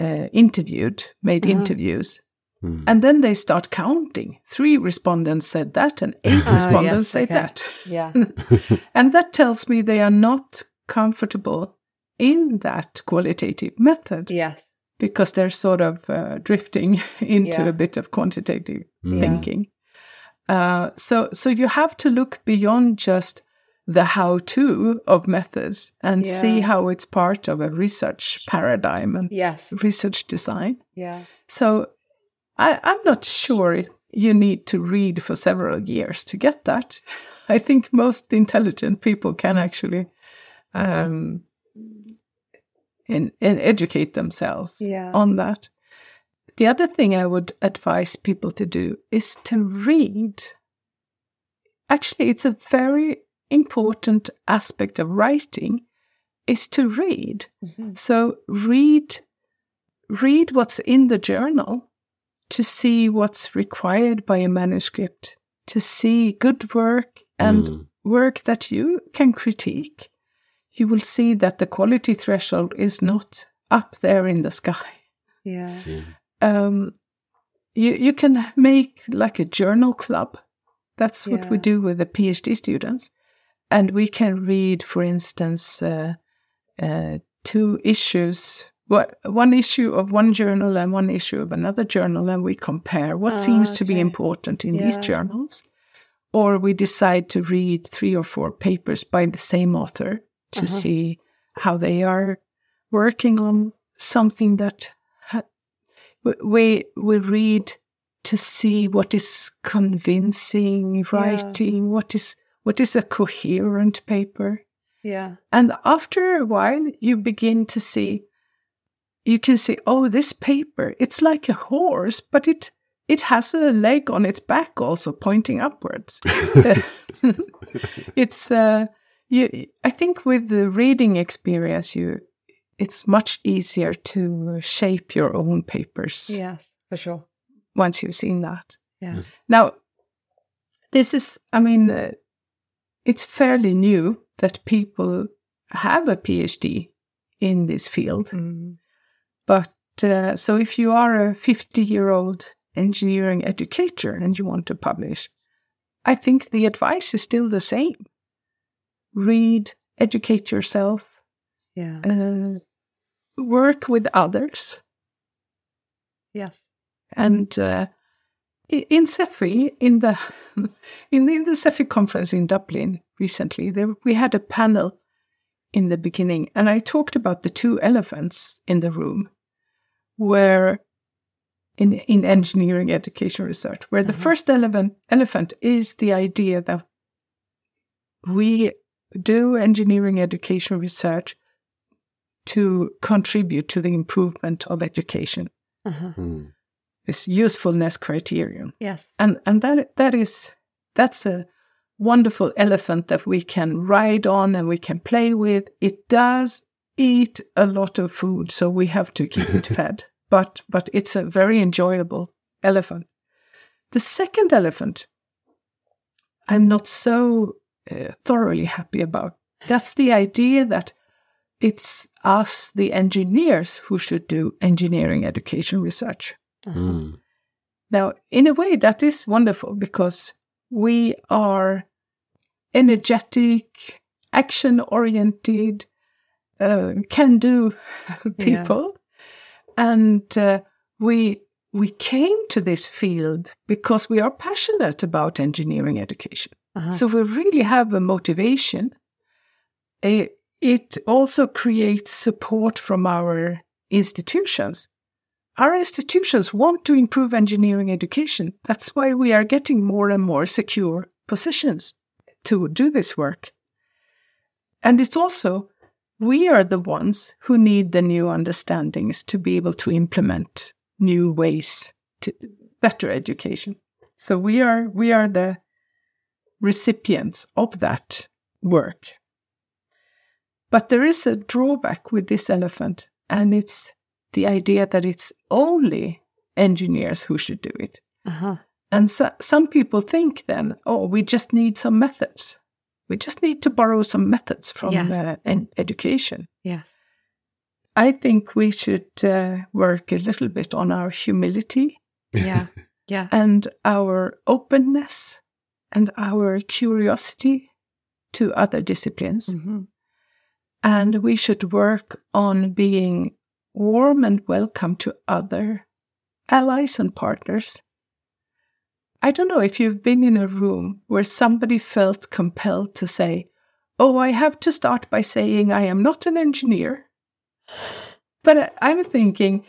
uh, interviewed, made Uh-huh. interviews, Mm. And then they start counting. Three respondents said that, and eight Ah, respondents yes, say okay. that. Yeah. And that tells me they are not comfortable in that qualitative method yes. because they're sort of uh, drifting into Yeah. a bit of quantitative Mm. thinking. Uh, so, so you have to look beyond just the how-to of methods and see how it's part of a research paradigm and Yes. research design. Yeah. So, I, I'm not sure if you need to read for several years to get that. I think most intelligent people can actually um, in, in educate themselves Yeah. on that. The other thing I would advise people to do is to read. Actually, it's a very important aspect of writing is to read. Mhm. So read read what's in the journal to see what's required by a manuscript, to see good work and Mm. work that you can critique. You will see that the quality threshold is not up there in the sky. Yeah. Yeah. Um, you you can make like a journal club. That's what we do with the PhD students, and we can read, for instance, uh, uh, two issues. What one issue of one journal and one issue of another journal, and we compare what Ah, seems to be important in these journals. Or we decide to read three or four papers by the same author to Uh-huh. see how they are working on something that ha- we we read to see what is convincing writing, what is what is a coherent paper. Yeah. And after a while, you begin to see, you can see, oh, this paper, it's like a horse, but it it has a leg on its back also pointing upwards. it's uh, you. I think with the reading experience, you it's much easier to shape your own papers Yes. For sure. once you've seen that. Yeah. Yes. Now, this is, I mean, uh, it's fairly new that people have a PhD in this field. Mm. But uh, so if you are a 50 year old engineering educator and you want to publish, I think the advice is still the same read, educate yourself, Yeah. uh, work with others. Yes. And uh, in SEFI, in the in the, in the SEFI conference in Dublin recently, there, we had a panel in the beginning, and I talked about the two elephants in the room, where in in engineering education research, where the Uh-huh. first elephant elephant is the idea that we do engineering education research to contribute to the improvement of education Uh-huh. Mm. This usefulness criterion. Yes. and and that that is that's a wonderful elephant that we can ride on and we can play with. It does eat a lot of food so we have to keep it fed but but it's a very enjoyable elephant. The second elephant i'm not so uh, thoroughly happy about. That's the idea that it's us the engineers who should do engineering education research Uh-huh. Mm. now, in a way, that is wonderful because we are energetic, action oriented, uh, can do people. And uh, we, we came to this field because we are passionate about engineering education. Uh-huh. So we really have a motivation. Eh, It also creates support from our institutions. Our institutions want to improve engineering education. That's why we are getting more and more secure positions to do this work. And it's also, we are the ones who need the new understandings to be able to implement new ways to better education. So we are, we are the recipients of that work. But there is a drawback with this elephant, and it's the idea that it's only engineers who should do it. Uh-huh. And so, some people think then, oh, we just need some methods. We just need to borrow some methods from Yes. uh, en- education. Yes. I think we should uh, work a little bit on our humility Yeah. Yeah. and our openness and our curiosity to other disciplines. hmm And we should work on being warm and welcome to other allies and partners. I don't know if you've been in a room where somebody felt compelled to say, Oh, I have to start by saying I am not an engineer. But I- I'm thinking,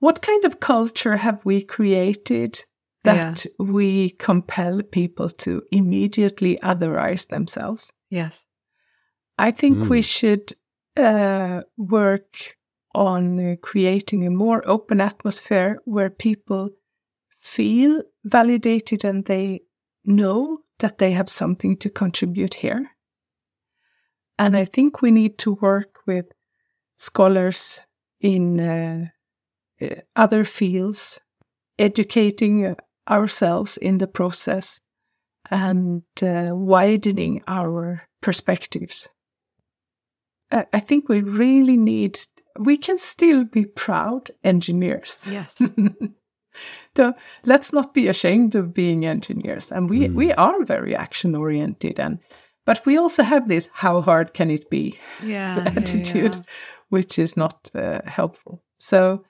what kind of culture have we created that we compel people to immediately otherize themselves? Yes. I think we Mm. should uh, work on uh, creating a more open atmosphere where people feel validated and they know that they have something to contribute here. And I think we need to work with scholars in uh, uh, other fields, educating uh, ourselves in the process and uh, widening our perspectives. I I think we really need, we can still be proud engineers. Yes. so let's not be ashamed of being engineers. And we, Mm. we are very action oriented. And but we also have this how hard can it be Yeah. yeah, attitude, yeah. which is not uh, helpful. So,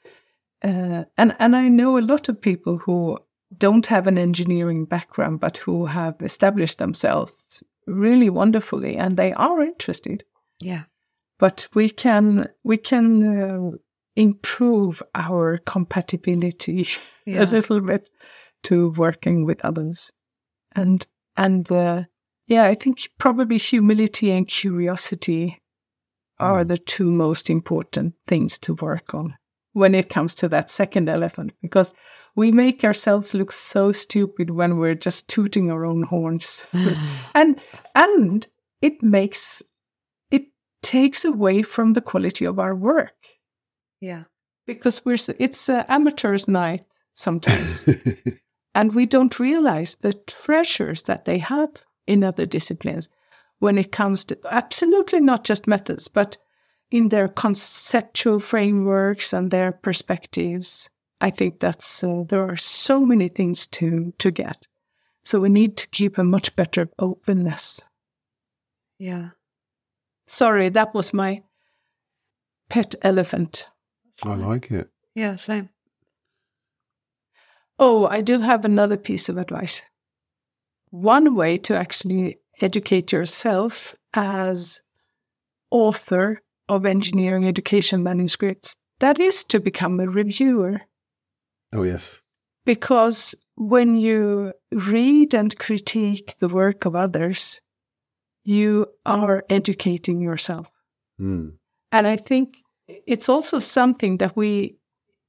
uh, and and I know a lot of people who don't have an engineering background, but who have established themselves really wonderfully, and they are interested. Yeah. But we can we can uh, improve our compatibility Yeah. a little bit to working with others, and and uh, yeah, I think probably humility and curiosity are Mm. the two most important things to work on when it comes to that second elephant because we make ourselves look so stupid when we're just tooting our own horns and and it makes takes away from the quality of our work yeah. because we're it's uh, amateurs night sometimes and we don't realize the treasures that they have in other disciplines when it comes to absolutely not just methods, but in their conceptual frameworks and their perspectives. I think that's uh, there are so many things to to get. So we need to keep a much better openness. Yeah. Sorry, that was my pet elephant. I like it. Yeah. Same. Oh, I do have another piece of advice. One way to actually educate yourself as author of engineering education manuscripts, that is to become a reviewer. Oh, yes. Because when you read and critique the work of others, you are educating yourself. Mm. And I think it's also something that we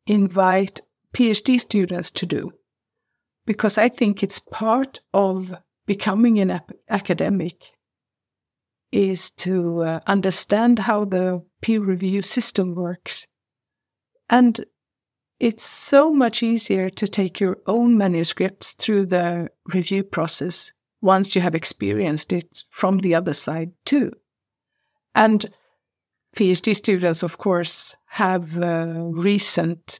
invite PhD students to do, because I think it's part of becoming an ap- academic is to uh, understand how the peer review system works. And it's so much easier to take your own manuscripts through the review process once you have experienced it from the other side too. And PhD students, of course, have uh, recent,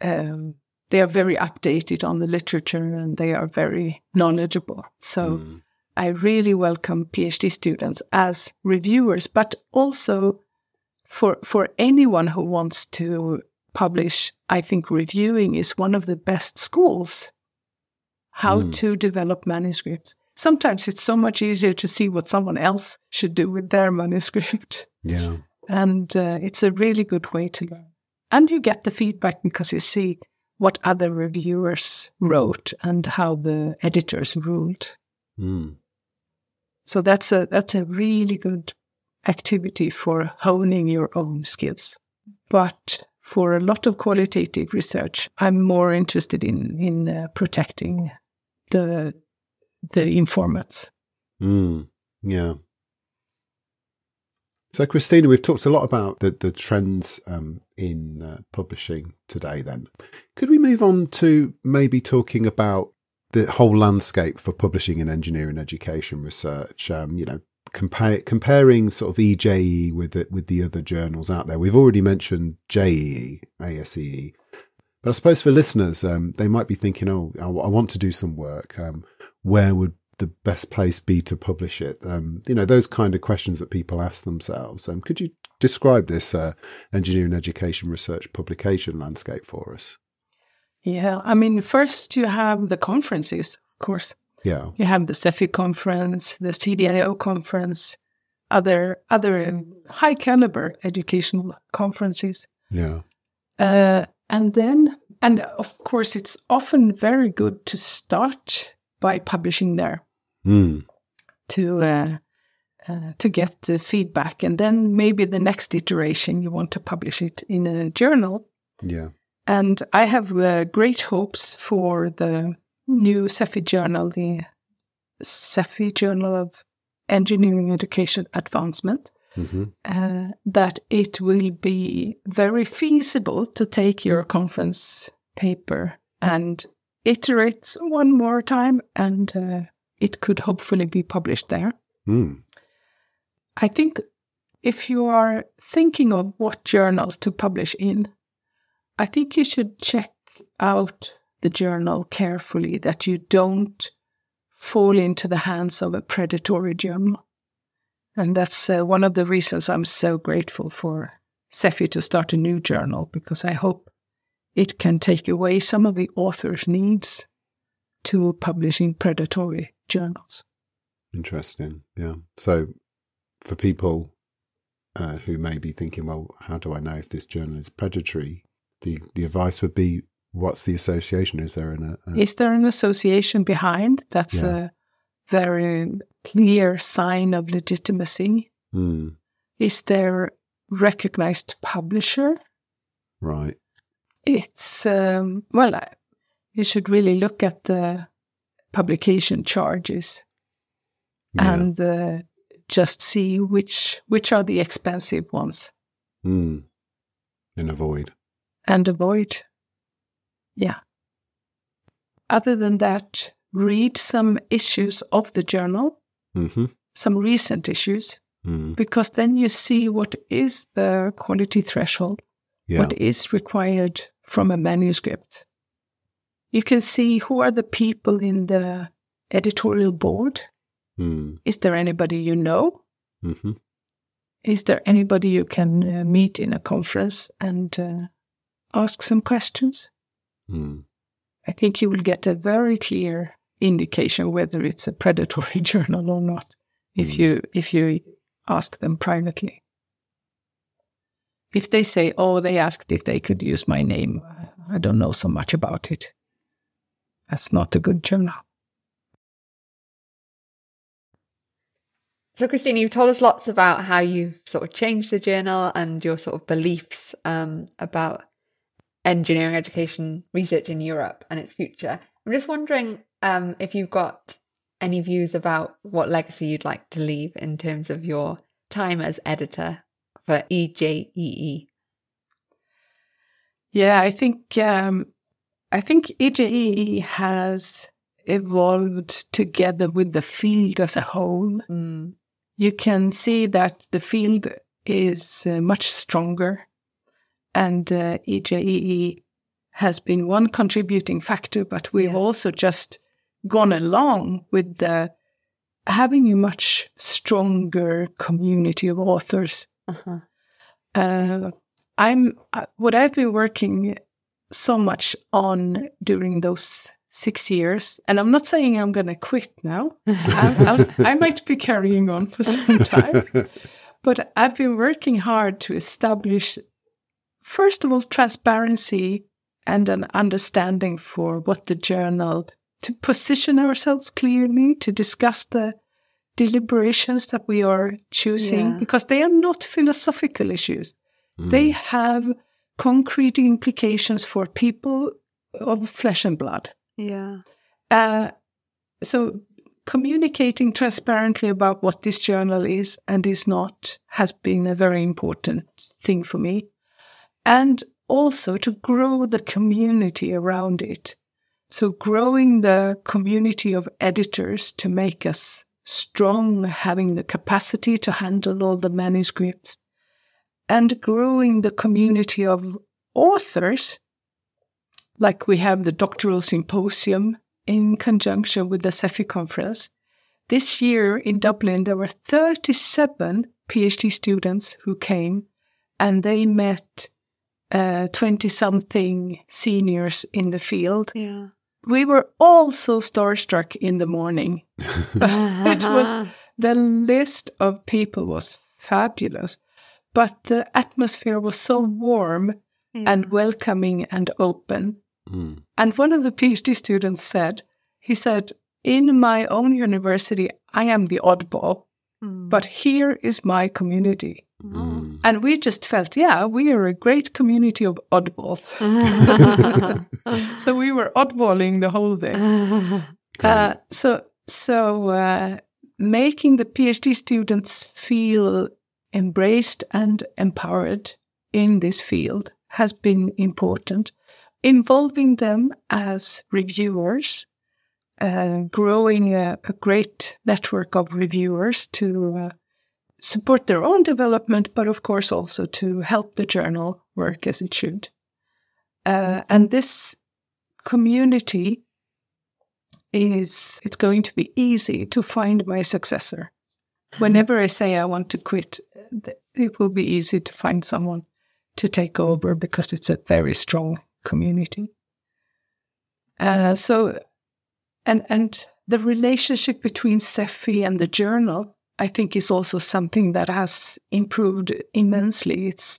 um, they are very updated on the literature and they are very knowledgeable. So Mm. I really welcome PhD students as reviewers, but also for, for anyone who wants to publish, I think reviewing is one of the best schools how Mm. to develop manuscripts. Sometimes it's so much easier to see what someone else should do with their manuscript. Yeah. And uh, it's a really good way to learn. And you get the feedback because you see what other reviewers wrote and how the editors ruled. Mm. So that's a that's a really good activity for honing your own skills. But for a lot of qualitative research, I'm more interested in in uh, protecting the the informants. Mm. Yeah. So, Kristina, we've talked a lot about the, the trends um, in uh, publishing today. Then, could we move on to maybe talking about the whole landscape for publishing in engineering education research? Um, you know, comparing sort of EJE with the, with the other journals out there. We've already mentioned JEE, ASEE, But I suppose for listeners, um, they might be thinking, "Oh, I, I want to do some work. Um, where would the best place be to publish it? Um, you know, those kind of questions that people ask themselves. Um, could you describe this uh, engineering education research publication landscape for us? Yeah, I mean, first you have the conferences, of course. Yeah, you have the SEFI conference, the CDIO conference, other other high caliber educational conferences. Yeah, uh, and then and of course it's often very good to start by publishing there mm. to uh, uh, to get the feedback, and then maybe the next iteration you want to publish it in a journal. Yeah, and I have uh, great hopes for the new SEFI journal, the SEFI Journal of Engineering Education Advancement. Mm-hmm. Uh, that it will be very feasible to take your conference paper and iterate one more time, and uh, it could hopefully be published there. Mm. I think if you are thinking of what journals to publish in, I think you should check out the journal carefully that you don't fall into the hands of a predatory journal. And that's uh, one of the reasons I'm so grateful for SEFI to start a new journal, because I hope it can take away some of the author's needs to publishing predatory journals. Interesting. Yeah. So for people uh, who may be thinking, well, how do I know if this journal is predatory? The, the advice would be what's the association? Is there an, a, is there an association behind? That's yeah. a very clear sign of legitimacy. Mm. Is there recognized publisher? Right. It's um, well, I, you should really look at the publication charges yeah. and uh, just see which which are the expensive ones. Mm. And avoid. And avoid. Yeah. Other than that, read some issues of the journal, mm-hmm. some recent issues, mm. because then you see what is the quality threshold, yeah. what is required from a manuscript. You can see who are the people in the editorial board. Mm. Is there anybody you know? Mm-hmm. Is there anybody you can uh, meet in a conference and uh, ask some questions? Mm. I think you will get a very clear indication whether it's a predatory journal or not if Mm. you if you ask them privately. If they say, "Oh, they asked if they could use my name," I don't know so much about it. That's not a good journal. So, Kristina, you've told us lots about how you've sort of changed the journal and your sort of beliefs um, about engineering education research in Europe and its future. I'm just wondering um, if you've got any views about what legacy you'd like to leave in terms of your time as editor for EJEE. Yeah, I think um, I think EJEE has evolved together with the field as a whole. Mm. You can see that the field is uh, much stronger, and uh, EJEE has been one contributing factor. But we've Yeah. also just gone along with the having a much stronger community of authors Uh-huh. uh, I'm uh, what I've been working so much on during those six years, and I'm not saying I'm going to quit now. I, I'll, I might be carrying on for some time, but I've been working hard to establish, first of all, transparency and an understanding for what the journal to position ourselves clearly to discuss the deliberations that we are choosing Yeah. because they are not philosophical issues they have concrete implications for people of flesh and blood. Yeah. Uh, so, communicating transparently about what this journal is and is not has been a very important thing for me. And also to grow the community around it. So, growing the community of editors to make us strong, having the capacity to handle all the manuscripts and growing the community of authors like we have the doctoral symposium in conjunction with the SEFI conference. This year in Dublin, there were 37 PhD students who came and they met 20 uh, something seniors in the field. Yeah. We were all so starstruck in the morning. it was the list of people was fabulous, but the atmosphere was so warm yeah. and welcoming and open. Mm. And one of the PhD students said, he said, in my own university, I am the oddball, mm. but here is my community. Mm. And we just felt, yeah, we are a great community of oddballs. so we were oddballing the whole day. Uh, so, so uh, making the PhD students feel embraced and empowered in this field has been important. Involving them as reviewers, uh, growing a, a, great network of reviewers to uh, support their own development, but of course also to help the journal work as it should. Uh, and this community is it's going to be easy to find my successor. Whenever I say I want to quit, it will be easy to find someone to take over because it's a very strong community. Uh, so, and and the relationship between SEFI and the journal, I think, is also something that has improved immensely. It's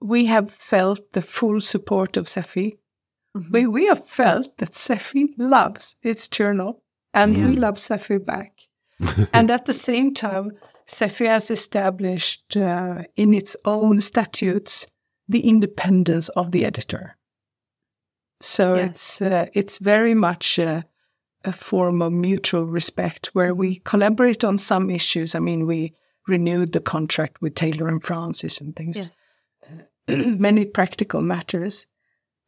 we have felt the full support of SEFI. Mm-hmm. We, we have felt that SEFI loves its journal and yeah. we love SEFI back. and at the same time, SEFI has established uh, in its own statutes the independence of the editor. So yes. it's uh, it's very much a, a, form of mutual respect where we mm-hmm. collaborate on some issues. I mean, we renewed the contract with Taylor and Francis and things. Yes. many practical matters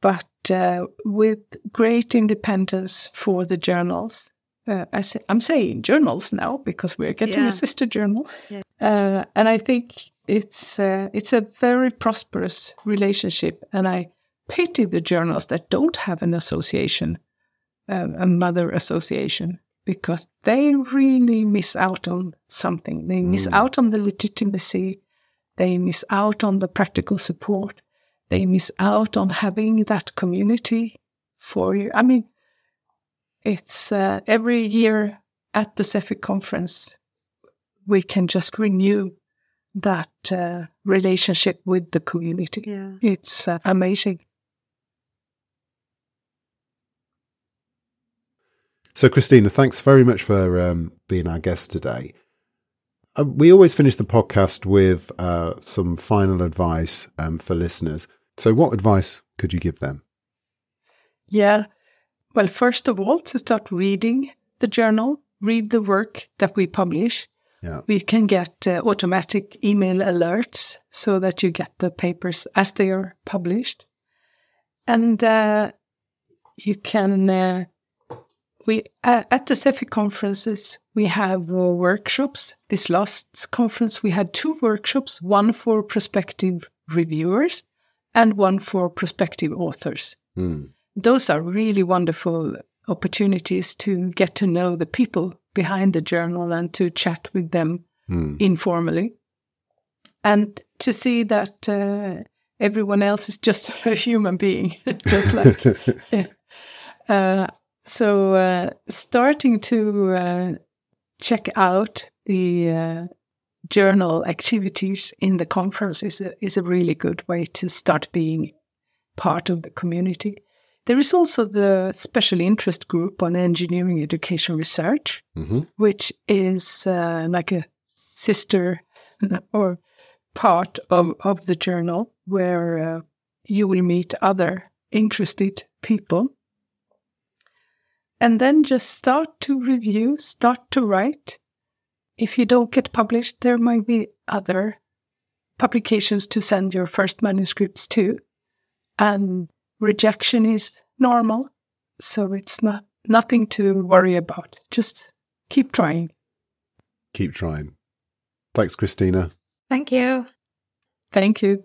but uh, with great independence for the journals. Uh, I am saying journals now because we're getting yeah. a sister journal, yeah. uh, and I think it's uh, it's a very prosperous relationship. And I pity the journals that don't have an association, um, a mother association, because they really miss out on something. They miss mm. out on the legitimacy. They miss out on the practical support they miss out on having that community for you. I mean, it's uh, every year at the CEFIC conference, we can just renew that uh, relationship with the community. Yeah. It's uh, amazing. So, Kristina, thanks very much for um, being our guest today. Uh, we always finish the podcast with uh, some final advice um, for listeners. So, what advice could you give them? Yeah. Well, first of all, to start reading the journal, read the work that we publish. Yeah. We can get uh, automatic email alerts so that you get the papers as they are published. And uh, you can, uh, we uh, at the SEFI conferences, we have uh, workshops. This last conference, we had two workshops one for prospective reviewers and one for prospective authors. Mm. Those are really wonderful opportunities to get to know the people behind the journal and to chat with them mm. informally. And to see that uh, everyone else is just a human being, just like. yeah. so, uh, starting to uh, check out the uh, journal activities in the conference is a, is a really good way to start being part of the community. There is also the special interest group on engineering education research, mm-hmm. which is uh, like a sister or part of, of the journal where uh, you will meet other interested people. And then just start to review, start to write, if you don't get published, there might be other publications to send your first manuscripts to. And rejection is normal. So it's not nothing to worry about. Just keep trying. Keep trying. Thanks, Kristina. Thank you. Thank you.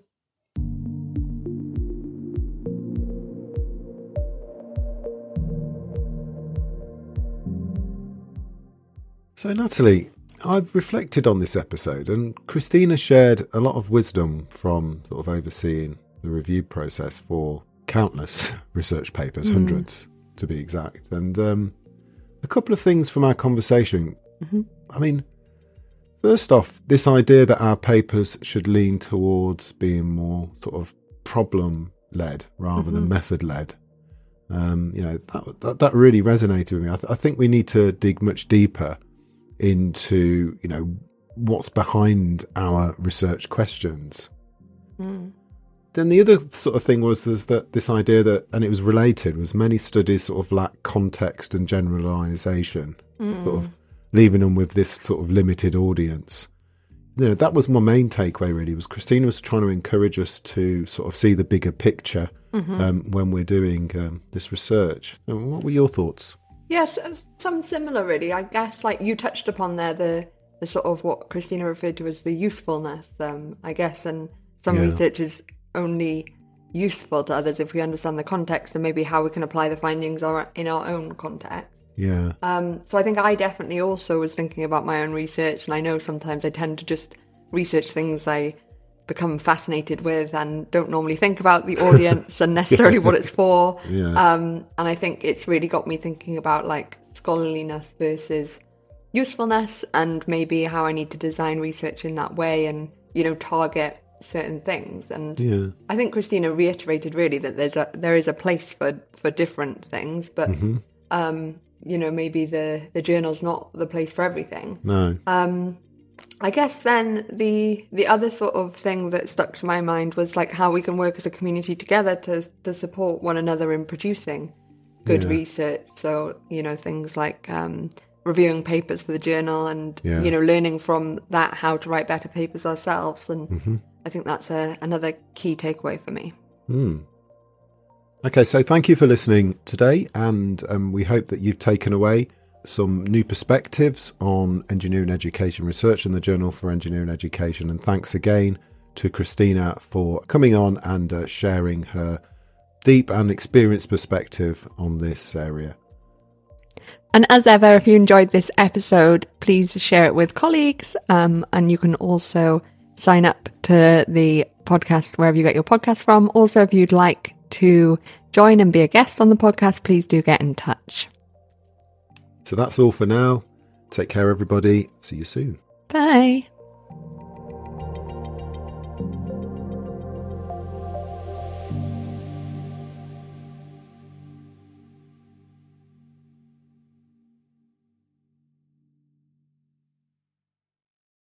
So, Natalie, I've reflected on this episode, and Kristina shared a lot of wisdom from sort of overseeing the review process for countless research papers, mm. hundreds to be exact. And um, a couple of things from our conversation. Mm-hmm. I mean, first off, this idea that our papers should lean towards being more sort of problem led rather mm-hmm. than method led. Um, you know, that, that, that, really resonated with me. I, th- I think we need to dig much deeper into, you know, what's behind our research questions. Mm. Then the other sort of thing was there's that this idea that, and it was related, was many studies sort of lack context and generalization, mm. sort of leaving them with this sort of limited audience. You know, that was my main takeaway. Really, was Kristina was trying to encourage us to sort of see the bigger picture mm-hmm. um, when we're doing um, this research. what were your thoughts? Yes, uh, some similar, really. I guess, like you touched upon there, the the sort of what Kristina referred to as the usefulness. Um, I guess, and some yeah. research is only useful to others if we understand the context and maybe how we can apply the findings in our own context. Yeah. Um, so I think I definitely also was thinking about my own research, and I know sometimes I tend to just research things I become fascinated with and don't normally think about the audience and necessarily what it's for. Yeah. Um, and I think it's really got me thinking about like scholarliness versus usefulness and maybe how I need to design research in that way and, you know, target certain things and yeah. I think Kristina reiterated really that there's a there is a place for for different things but mm-hmm. um you know maybe the the journal's not the place for everything no um I guess then the the other sort of thing that stuck to my mind was like how we can work as a community together to to support one another in producing good yeah. research so you know things like um reviewing papers for the journal and yeah. you know learning from that how to write better papers ourselves and mm-hmm. I think that's a, another key takeaway for me. Mm. Okay, so thank you for listening today, and um, we hope that you've taken away some new perspectives on engineering education research in the Journal for Engineering Education. And thanks again to Kristina for coming on and uh, sharing her deep and experienced perspective on this area. And as ever, if you enjoyed this episode, please share it with colleagues. Um, and you can also sign up to the podcast wherever you get your podcast from. Also, if you'd like to join and be a guest on the podcast, please do get in touch. So that's all for now. Take care, everybody. See you soon. Bye.